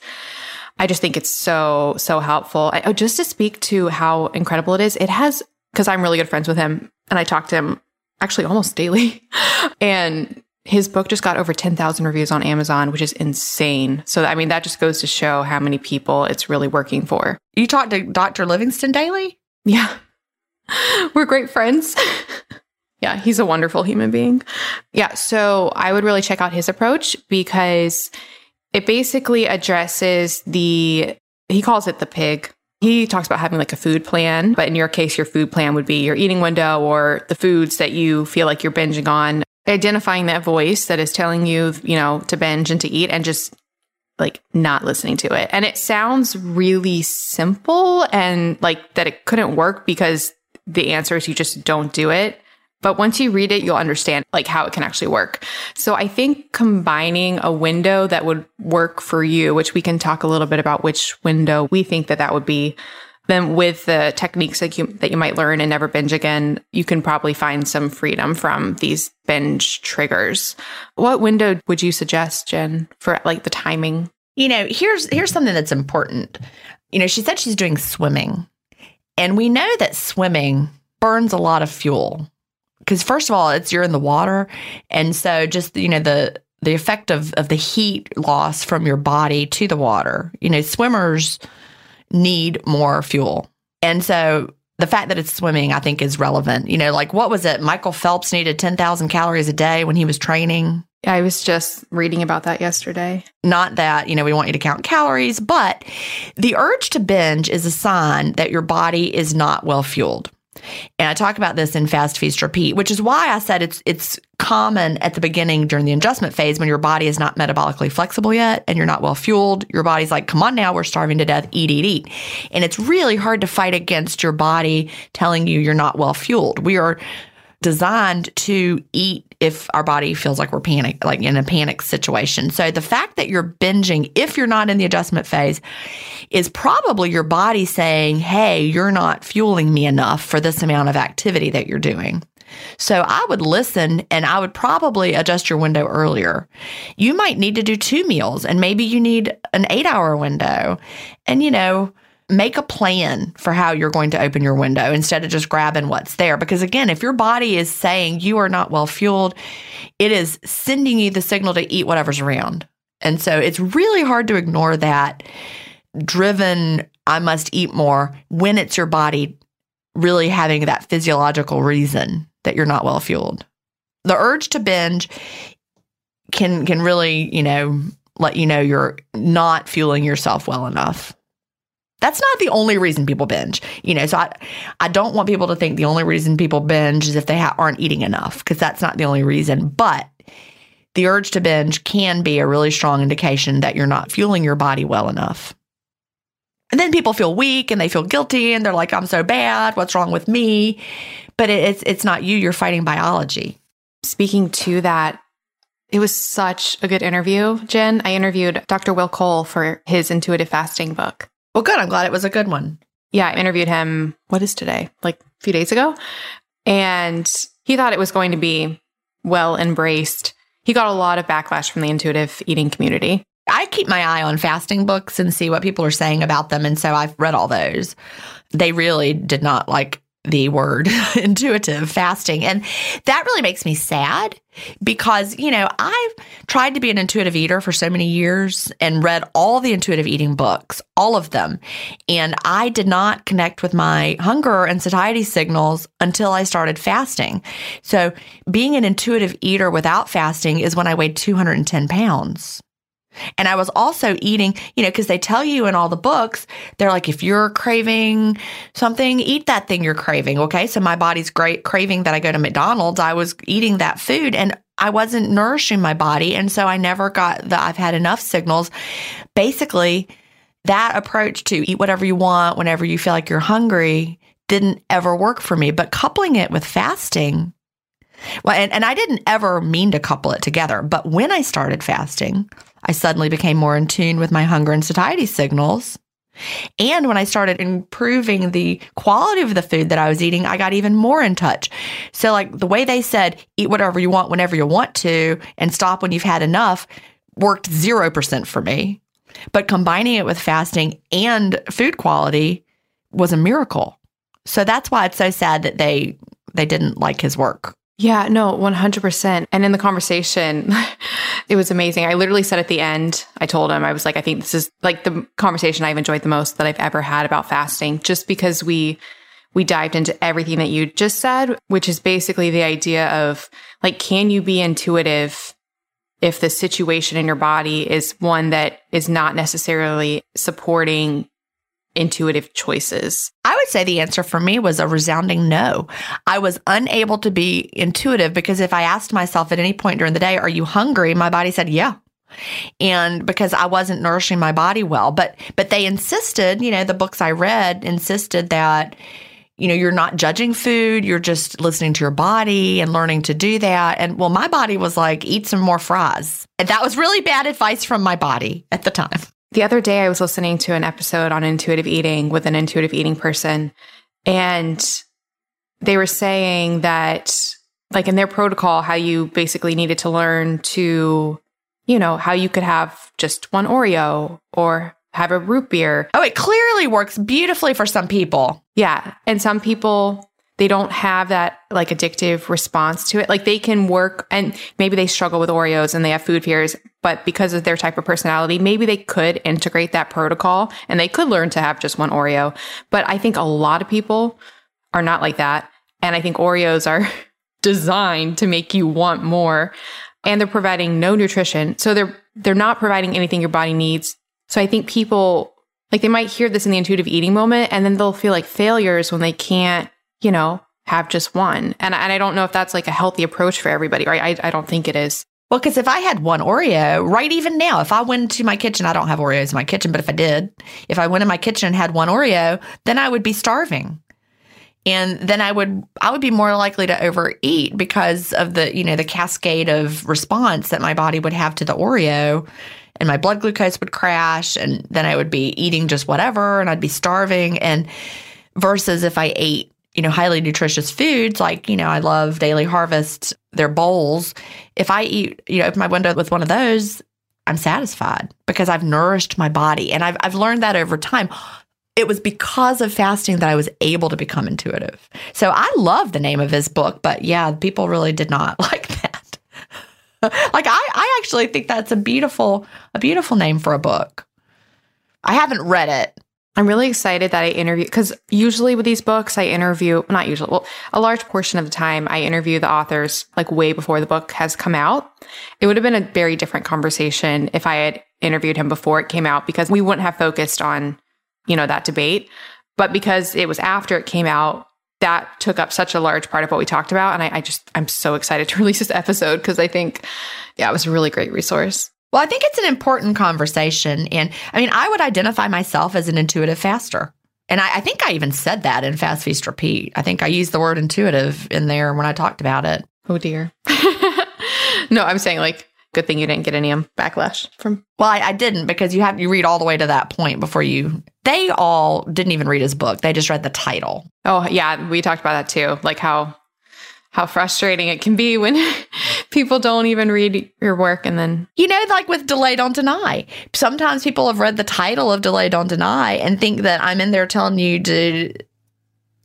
i just think it's so so helpful I, oh, just to speak to how incredible it is it has because i'm really good friends with him and i talk to him actually almost daily and his book just got over 10,000 reviews on Amazon, which is insane. So, I mean, that just goes to show how many people it's really working for. you talk to dr livingston daily Yeah. We're great friends. yeah, he's a wonderful human being. Yeah, so I would really check out his approach because it basically addresses the, he calls it the pig. He talks about having like a food plan, but in your case, your food plan would be your eating window or the foods that you feel like you're binging on, identifying that voice that is telling you, you know, to binge and to eat and just like not listening to it. And it sounds really simple and like that it couldn't work because the answer is you just don't do it. But once you read it, you'll understand like how it can actually work. So I think combining a window that would work for you, which we can talk a little bit about which window we think that that would be, then with the techniques that you that you might learn and never binge again, you can probably find some freedom from these binge triggers. What window would you suggest, Gin, for like the timing? you know here's here's something that's important you know she said she's doing swimming and we know that swimming burns a lot of fuel because first of all it's you're in the water. And so just you know the the effect of of the heat loss from your body to the water. You know swimmers need more fuel. And so the fact that it's swimming i think is relevant. You know like what was it? Michael phelps needed 10,000 calories a day when he was training. I was just reading about that yesterday. not that, you know, we want you to count calories, but the urge to binge is a sign that your body is not well fueled. And I talk about this in Fast Feast Repeat, which is why I said it's it's common at the beginning during the adjustment phase when your body is not metabolically flexible yet and you're not well fueled. Your body's like, come on now, we're starving to death, eat, eat, eat. And it's really hard to fight against your body telling you you're not well fueled. We are designed to eat if our body feels like we're panic like in a panic situation. So the fact that you're binging if you're not in the adjustment phase is probably your body saying, "Hey, you're not fueling me enough for this amount of activity that you're doing." So I would listen and I would probably adjust your window earlier. You might need to do two meals and maybe you need an eight hour window. And, you know, make a plan for how you're going to open your window instead of just grabbing what's there. Because again, if your body is saying you are not well fueled, it is sending you the signal to eat whatever's around. And so it's really hard to ignore that driven, I must eat more when it's your body really having that physiological reason that you're not well fueled. The urge to binge can can really, you know, let you know you're not fueling yourself well enough. That's not the only reason people binge, you know. So I, I don't want people to think the only reason people binge is if they ha- aren't eating enough, because that's not the only reason. But the urge to binge can be a really strong indication that you're not fueling your body well enough. And then people feel weak and they feel guilty and they're like, I'm so bad. What's wrong with me? But it's it's not you. You're fighting biology. Speaking to that, it was such a good interview, Gin. I interviewed Dr. Will Cole for his intuitive fasting book. Well, good. I'm glad it was a good one. Yeah, I interviewed him, what is today? Like a few days ago. And he thought it was going to be well embraced. He got a lot of backlash from the intuitive eating community. I keep my eye on fasting books and see what people are saying about them. And so I've read all those. They really did not like the word intuitive fasting. And that really makes me sad because, you know, I've tried to be an intuitive eater for so many years and read all the intuitive eating books, all of them. And I did not connect with my hunger and satiety signals until I started fasting. So being an intuitive eater without fasting is when I weighed 210 pounds. And I was also eating, you know, because they tell you in all the books, they're like, if you're craving something, eat that thing you're craving. Okay. So my body's great craving that I go to McDonald's. I was eating that food and I wasn't nourishing my body. And so I never got the I've had enough signals. Basically, that approach to eat whatever you want whenever you feel like you're hungry didn't ever work for me. But coupling it with fasting, well, and, and I didn't ever mean to couple it together. But when I started fasting, I suddenly became more in tune with my hunger and satiety signals. And when I started improving the quality of the food that I was eating, I got even more in touch. So, like the way they said, eat whatever you want whenever you want to and stop when you've had enough worked 0% for me. But combining it with fasting and food quality was a miracle. So that's why it's so sad that they they didn't like his work. Yeah, no, 100%. And in the conversation, it was amazing. I literally said at the end, I told him, I was like, I think this is like the conversation I've enjoyed the most that I've ever had about fasting, just because we, we dived into everything that you just said, which is basically the idea of like, can you be intuitive if the situation in your body is one that is not necessarily supporting intuitive choices? I would say the answer for me was a resounding no. I was unable to be intuitive because if I asked myself at any point during the day, Are you hungry? my body said, Yeah. And because I wasn't nourishing my body well. But but they insisted, you know, the books I read insisted that you know, you're not judging food, you're just listening to your body and learning to do that. And well, my body was like, eat some more fries. And that was really bad advice from my body at the time. The other day, I was listening to an episode on intuitive eating with an intuitive eating person, and they were saying that, like in their protocol, how you basically needed to learn to, you know, how you could have just one Oreo or have a root beer. Oh, it clearly works beautifully for some people. Yeah. And some people they don't have that like addictive response to it. Like they can work and maybe they struggle with Oreos and they have food fears, but because of their type of personality, maybe they could integrate that protocol and they could learn to have just one Oreo. But I think a lot of people are not like that. And I think Oreos are designed to make you want more and they're providing no nutrition. So they're they're not providing anything your body needs. So I think people like they might hear this in the intuitive eating moment and then they'll feel like failures when they can't you know, have just one. And, and I don't know if that's like a healthy approach for everybody, right? I, I don't think it is. Well, because if I had one Oreo, right even now, if I went to my kitchen, I don't have Oreos in my kitchen, but if I did, if I went in my kitchen and had one Oreo, then I would be starving. And then I would I would be more likely to overeat because of the, you know, the cascade of response that my body would have to the Oreo and my blood glucose would crash and then I would be eating just whatever and I'd be starving and versus if I ate you know, highly nutritious foods, like, you know, I love Daily Harvest, their bowls. If I eat, you know, open my window with one of those, I'm satisfied because I've nourished my body. And I've, I've learned that over time. It was because of fasting that I was able to become intuitive. So I love the name of his book, but yeah, people really did not like that. like I, I actually think that's a beautiful, a beautiful name for a book. I haven't read it, I'm really excited that I interview because usually with these books, I interview, not usually, well, a large portion of the time, I interview the authors like way before the book has come out. It would have been a very different conversation if I had interviewed him before it came out because we wouldn't have focused on, you know, that debate. But because it was after it came out, that took up such a large part of what we talked about. And I, I just, I'm so excited to release this episode because I think, yeah, it was a really great resource. Well, I think it's an important conversation. And I mean, I would identify myself as an intuitive faster. And I, I, think I even said that in Fast Feast Repeat. I think I used the word intuitive in there when I talked about it. Oh, dear. no, I'm saying like, good thing you didn't get any um, backlash from. Well, I, I didn't because you have you read all the way to that point before you. They all didn't even read his book. They just read the title. Oh, yeah. We talked about that too. Like how how frustrating it can be when people don't even read your work and then you know like with delay don't deny. Sometimes people have read the title of delay don't deny and think that i'm in there telling you to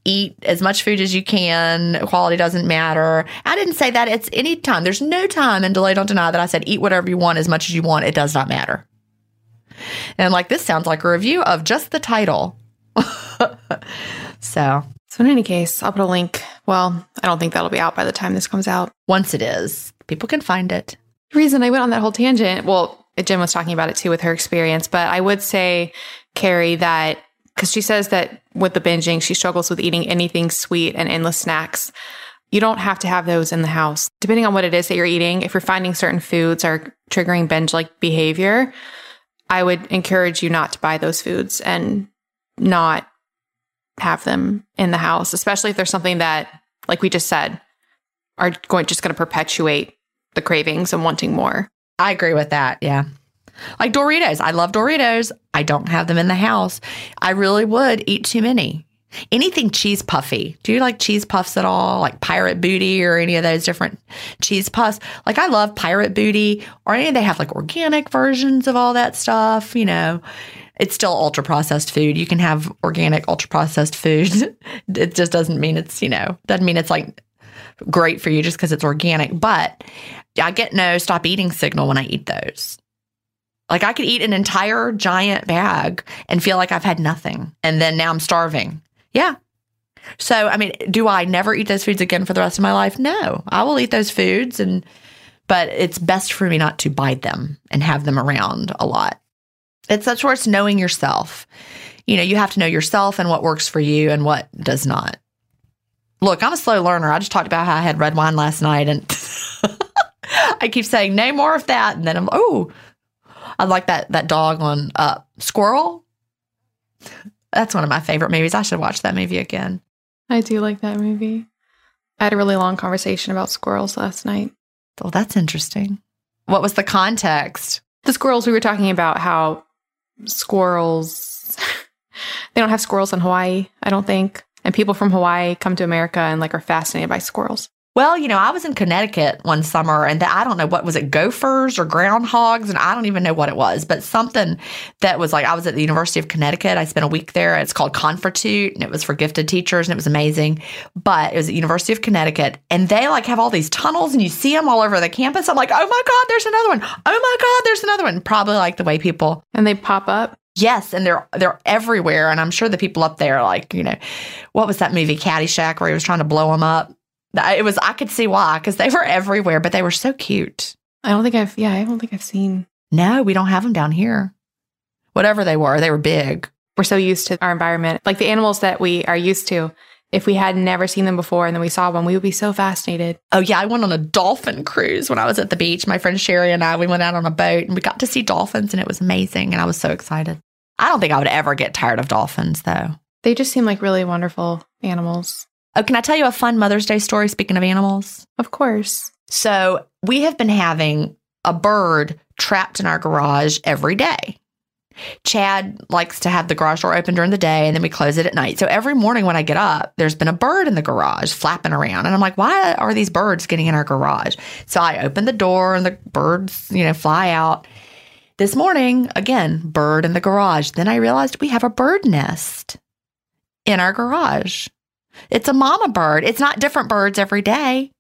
eat as much food as you can. Quality doesn't matter. I didn't say that. It's any time. There's no time in delay don't deny that i said eat whatever you want as much as you want. It does not matter. And like this sounds like a review of just the title. So so, in any case, I'll put a link. Well, I don't think that'll be out by the time this comes out. Once it is, people can find it. The reason I went on that whole tangent, well, Gin was talking about it too with her experience, but I would say, Carrie, that because she says that with the binging, she struggles with eating anything sweet and endless snacks. You don't have to have those in the house. Depending on what it is that you're eating, if you're finding certain foods are triggering binge like behavior, I would encourage you not to buy those foods and not have them in the house, especially if there's something that, like we just said, are going just going to perpetuate the cravings and wanting more. I agree with that. Yeah. Like Doritos. I love Doritos. I don't have them in the house. I really would eat too many. Anything cheese puffy. Do you like cheese puffs at all? Like pirate booty or any of those different cheese puffs? Like I love pirate booty or any they have like organic versions of all that stuff, you know it's still ultra processed food. You can have organic ultra processed food. it just doesn't mean it's, you know, doesn't mean it's like great for you just because it's organic. But I get no stop eating signal when I eat those. Like I could eat an entire giant bag and feel like I've had nothing. And then now I'm starving. Yeah. So, I mean, do I never eat those foods again for the rest of my life? No. I will eat those foods and but it's best for me not to buy them and have them around a lot. It's such where it's knowing yourself. You know, you have to know yourself and what works for you and what does not. Look, I'm a slow learner. I just talked about how I had red wine last night and I keep saying, no more of that. And then I'm, oh, I like that that dog on uh, Squirrel. That's one of my favorite movies. I should watch that movie again. I do like that movie. I had a really long conversation about squirrels last night. Well, that's interesting. What was the context? The squirrels, we were talking about how squirrels. they don't have squirrels in Hawaii, I don't think. And people from Hawaii come to America and like are fascinated by squirrels. Well, you know, I was in Connecticut one summer and I don't know what was it, gophers or groundhogs, and I don't even know what it was, but something that was like I was at the University of Connecticut. I spent a week there. It's called Confratute, and it was for gifted teachers, and it was amazing. But it was at the University of Connecticut, and they like have all these tunnels, and you see them all over the campus. I'm like, oh my god, there's another one. Oh my god, there's another one. Probably like the way people and they pop up. Yes, and they're they're everywhere, and I'm sure the people up there, like you know, what was that movie Caddyshack, where he was trying to blow them up? It was I could see why because they were everywhere, but they were so cute. I don't think I've yeah, I don't think I've seen. No, we don't have them down here. Whatever they were, they were big. We're so used to our environment, like the animals that we are used to. If we had never seen them before and then we saw one, we would be so fascinated. Oh yeah, I went on a dolphin cruise when I was at the beach. My friend Sheri and I, we went out on a boat and we got to see dolphins and it was amazing and I was so excited. I don't think I would ever get tired of dolphins though. They just seem like really wonderful animals. Oh, can I tell you a fun Mother's Day story speaking of animals? Of course. So, we have been having a bird trapped in our garage every day. Chad likes to have the garage door open during the day and then we close it at night. So every morning when I get up, there's been a bird in the garage flapping around. And I'm like, why are these birds getting in our garage? So I open the door and the birds, you know, fly out. This morning, again, bird in the garage. Then I realized we have a bird nest in our garage. It's a mama bird. It's not different birds every day.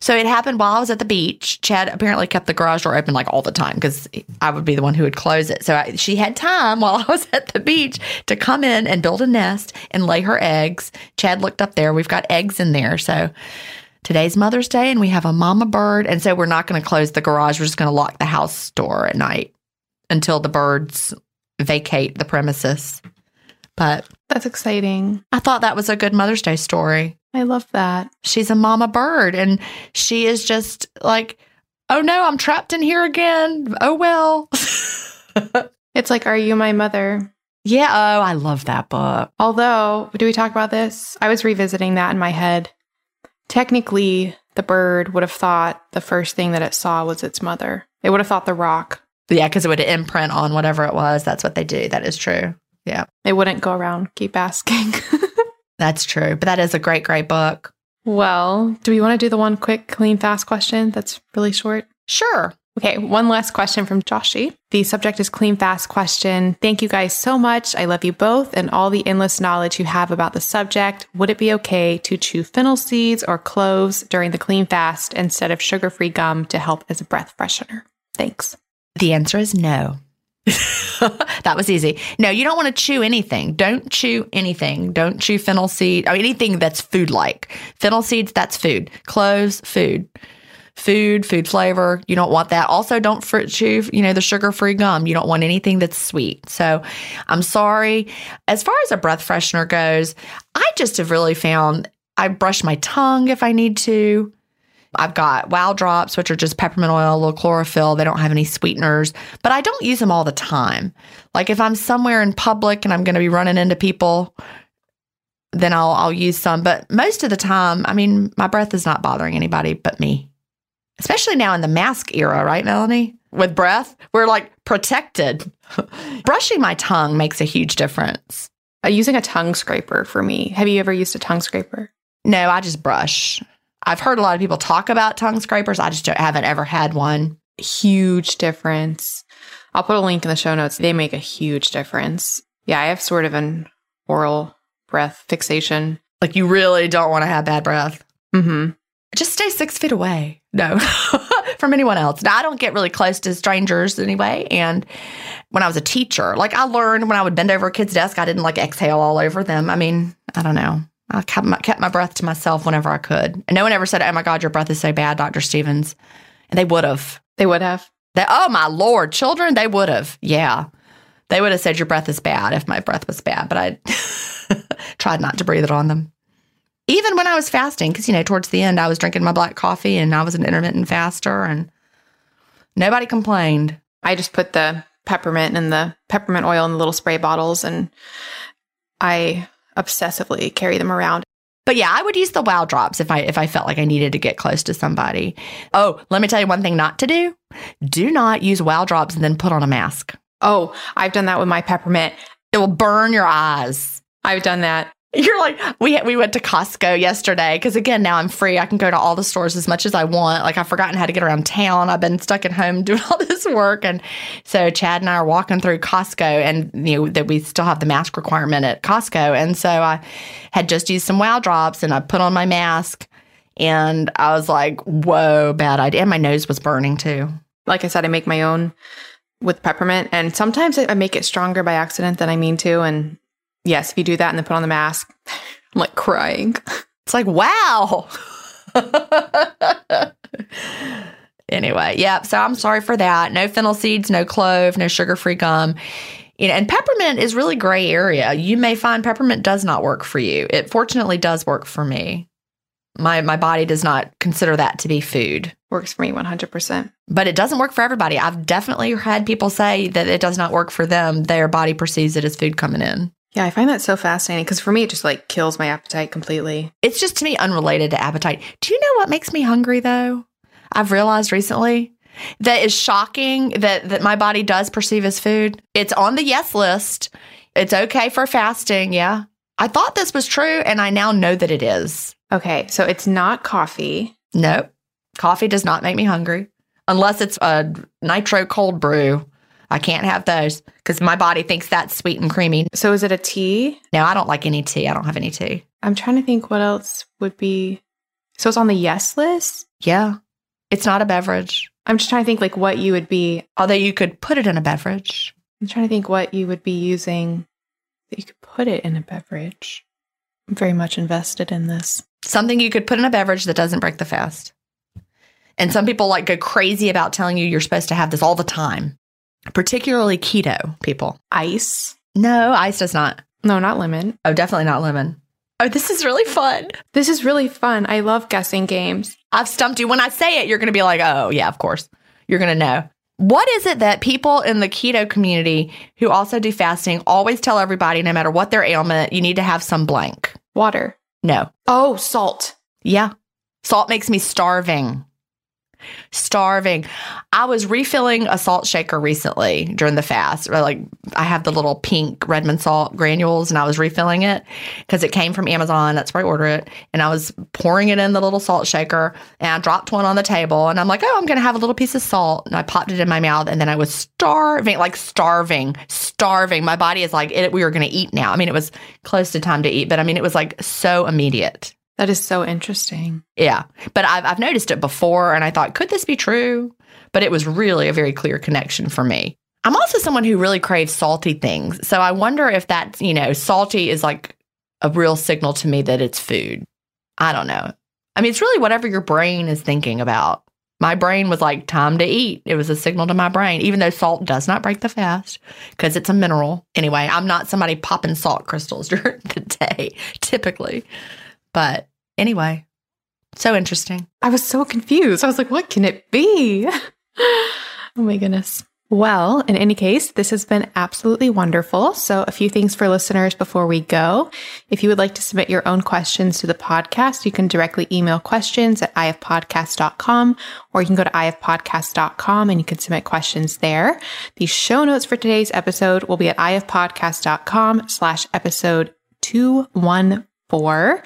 So it happened while I was at the beach. Chad apparently kept the garage door open like all the time because I would be the one who would close it. So I, she had time while I was at the beach to come in and build a nest and lay her eggs. Chad looked up there. We've got eggs in there. So today's Mother's Day and we have a mama bird. And so we're not going to close the garage. We're just going to lock the house door at night until the birds vacate the premises. But That's exciting. I thought that was a good Mother's Day story. I love that. She's a mama bird and she is just like, oh no, I'm trapped in here again. Oh well. It's like, Are You My Mother? yeah. Oh, I love that book. Although, do we talk about this? I was revisiting that in my head. Technically, the bird would have thought the first thing that it saw was its mother. It would have thought the rock. Yeah, because it would imprint on whatever it was. That's what they do. That is true. Yeah, It wouldn't go around, keep asking. that's true. But that is a great, great book. well, do we want to do the one quick, clean, fast question that's really short? Sure. Okay, one last question from Joshi. The subject is clean, fast question. Thank you guys so much. I love you both and all the endless knowledge you have about the subject. Would it be okay to chew fennel seeds or cloves during the clean fast instead of sugar free gum to help as a breath freshener? Thanks. The answer is no. that was easy. No, you don't want to chew anything. Don't chew anything. Don't chew fennel seed or anything that's food like. Fennel seeds, that's food. Cloves, food. Food, food flavor. You don't want that. Also, don't chew, you know, the sugar free gum. You don't want anything that's sweet. So I'm sorry. As far as a breath freshener goes, I just have really found I brush my tongue if I need to. I've got wow drops, which are just peppermint oil, a little chlorophyll. They don't have any sweeteners, but I don't use them all the time. Like if I'm somewhere in public and I'm going to be running into people, then I'll I'll use some. But most of the time, I mean, my breath is not bothering anybody but me. Especially now in the mask era, right, Melanie? With breath, we're like protected. Brushing my tongue makes a huge difference. Uh, using a tongue scraper for me. Have you ever used a tongue scraper? No, I just brush. I've heard a lot of people talk about tongue scrapers. I just don't, haven't ever had one. Huge difference. I'll put a link in the show notes. They make a huge difference. Yeah, I have sort of an oral breath fixation. Like you really don't want to have bad breath. Mm-hmm. Just stay six feet away. No, from anyone else. Now, I don't get really close to strangers anyway. And when I was a teacher, like I learned when I would bend over a kid's desk, I didn't like exhale all over them. I mean, I don't know. I kept my, kept my breath to myself whenever I could. And no one ever said, Oh my God, your breath is so bad, Dr. Stephens. And they would have. They would have. They, oh my Lord, children, they would have. Yeah. They would have said your breath is bad if my breath was bad, but I tried not to breathe it on them. Even when I was fasting, because, you know, towards the end, I was drinking my black coffee and I was an intermittent faster and nobody complained. I just put the peppermint and the peppermint oil in the little spray bottles and I obsessively carry them around. But yeah, I would use the wow drops if I if I felt like I needed to get close to somebody. Oh, let me tell you one thing not to do. Do not use wow drops and then put on a mask. Oh, I've done that with my peppermint. It will burn your eyes. I've done that. You're like we we went to Costco yesterday because again now I'm free. I can go to all the stores as much as I want. Like I've forgotten how to get around town. I've been stuck at home doing all this work, and so Chad and I are walking through Costco, and you know that we still have the mask requirement at Costco, and so I had just used some Wow drops, and I put on my mask, and I was like, "Whoa, bad idea!" And my nose was burning too. Like I said, I make my own with peppermint, and sometimes I make it stronger by accident than I mean to. And yes, if you do that and then put on the mask, I'm like crying. It's like, wow. anyway, yeah. So I'm sorry for that. No fennel seeds, no clove, no sugar free gum. You know, and peppermint is really gray area. You may find peppermint does not work for you. It fortunately does work for me. My my body does not consider that to be food. Works for me 100%. But it doesn't work for everybody. I've definitely had people say that it does not work for them. Their body perceives it as food coming in. Yeah, I find that so fascinating because for me, it just like kills my appetite completely. It's just to me unrelated to appetite. Do you know what makes me hungry though? I've realized recently that is shocking that, that my body does perceive as food. It's on the yes list. It's okay for fasting. Yeah. I thought this was true and I now know that it is. Okay, so it's not coffee. Nope. Coffee does not make me hungry unless it's a nitro cold brew. I can't have those because my body thinks that's sweet and creamy. So is it a tea? No, I don't like any tea. I don't have any tea. I'm trying to think what else would be. So it's on the yes list? Yeah. It's not a beverage. I'm just trying to think like what you would be. Although you could put it in a beverage. I'm trying to think what you would be using that you could put it in a beverage. I'm very much invested in this. Something you could put in a beverage that doesn't break the fast. And some people like go crazy about telling you you're supposed to have this all the time, particularly keto people. Ice? No, ice does not. No, not lemon. Oh, definitely not lemon. Oh, this is really fun. This is really fun. I love guessing games. I've stumped you. When I say it, you're going to be like, oh, yeah, of course. You're going to know. What is it that people in the keto community who also do fasting always tell everybody, no matter what their ailment, you need to have some blank? Water. No. Oh, salt. Yeah. Salt makes me starving. Starving. I was refilling a salt shaker recently during the fast. Like I have the little pink Redmond salt granules and I was refilling it because it came from Amazon. That's where I order it. And I was pouring it in the little salt shaker and I dropped one on the table and I'm like, oh, I'm going to have a little piece of salt. And I popped it in my mouth and then I was starving, like starving, starving. My body is like, it, we were going to eat now. I mean, it was close to time to eat, but I mean, it was like so immediate. That is so interesting. Yeah. But I've, I've noticed it before and I thought, could this be true? But it was really a very clear connection for me. I'm also someone who really craves salty things. So I wonder if that's, you know, salty is like a real signal to me that it's food. I don't know. I mean, it's really whatever your brain is thinking about. My brain was like, time to eat. It was a signal to my brain, even though salt does not break the fast because it's a mineral. Anyway, I'm not somebody popping salt crystals during the day, typically. But anyway, so interesting. I was so confused. I was like, what can it be? oh my goodness. Well, in any case, this has been absolutely wonderful. So, a few things for listeners before we go. If you would like to submit your own questions to the podcast, you can directly email questions at ifpodcast.com or you can go to ifpodcast.com and you can submit questions there. The show notes for today's episode will be at ifpodcast.com slash episode 214.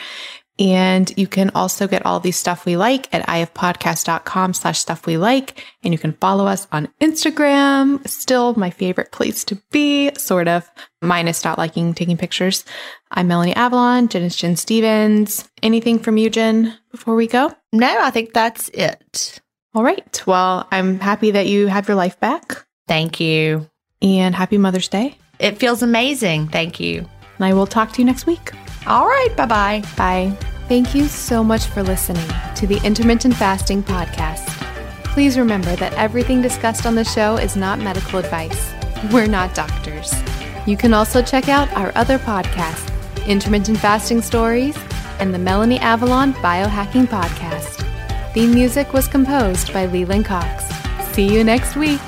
And you can also get all the stuff we like at ifpodcast.com slash stuff we like. And you can follow us on Instagram. Still my favorite place to be, sort of, minus not liking taking pictures. I'm Melanie Avalon, Gin is Gin Stephens. Anything from you, Gin, before we go? No, I think that's it. All right. Well, I'm happy that you have your life back. Thank you. And happy Mother's Day. It feels amazing. Thank you. And I will talk to you next week. All right. Bye bye. Bye. Thank you so much for listening to the Intermittent Fasting Podcast. Please remember that everything discussed on the show is not medical advice. We're not doctors. You can also check out our other podcasts, Intermittent Fasting Stories and the Melanie Avalon Biohacking Podcast. The music was composed by Leland Cox. See you next week.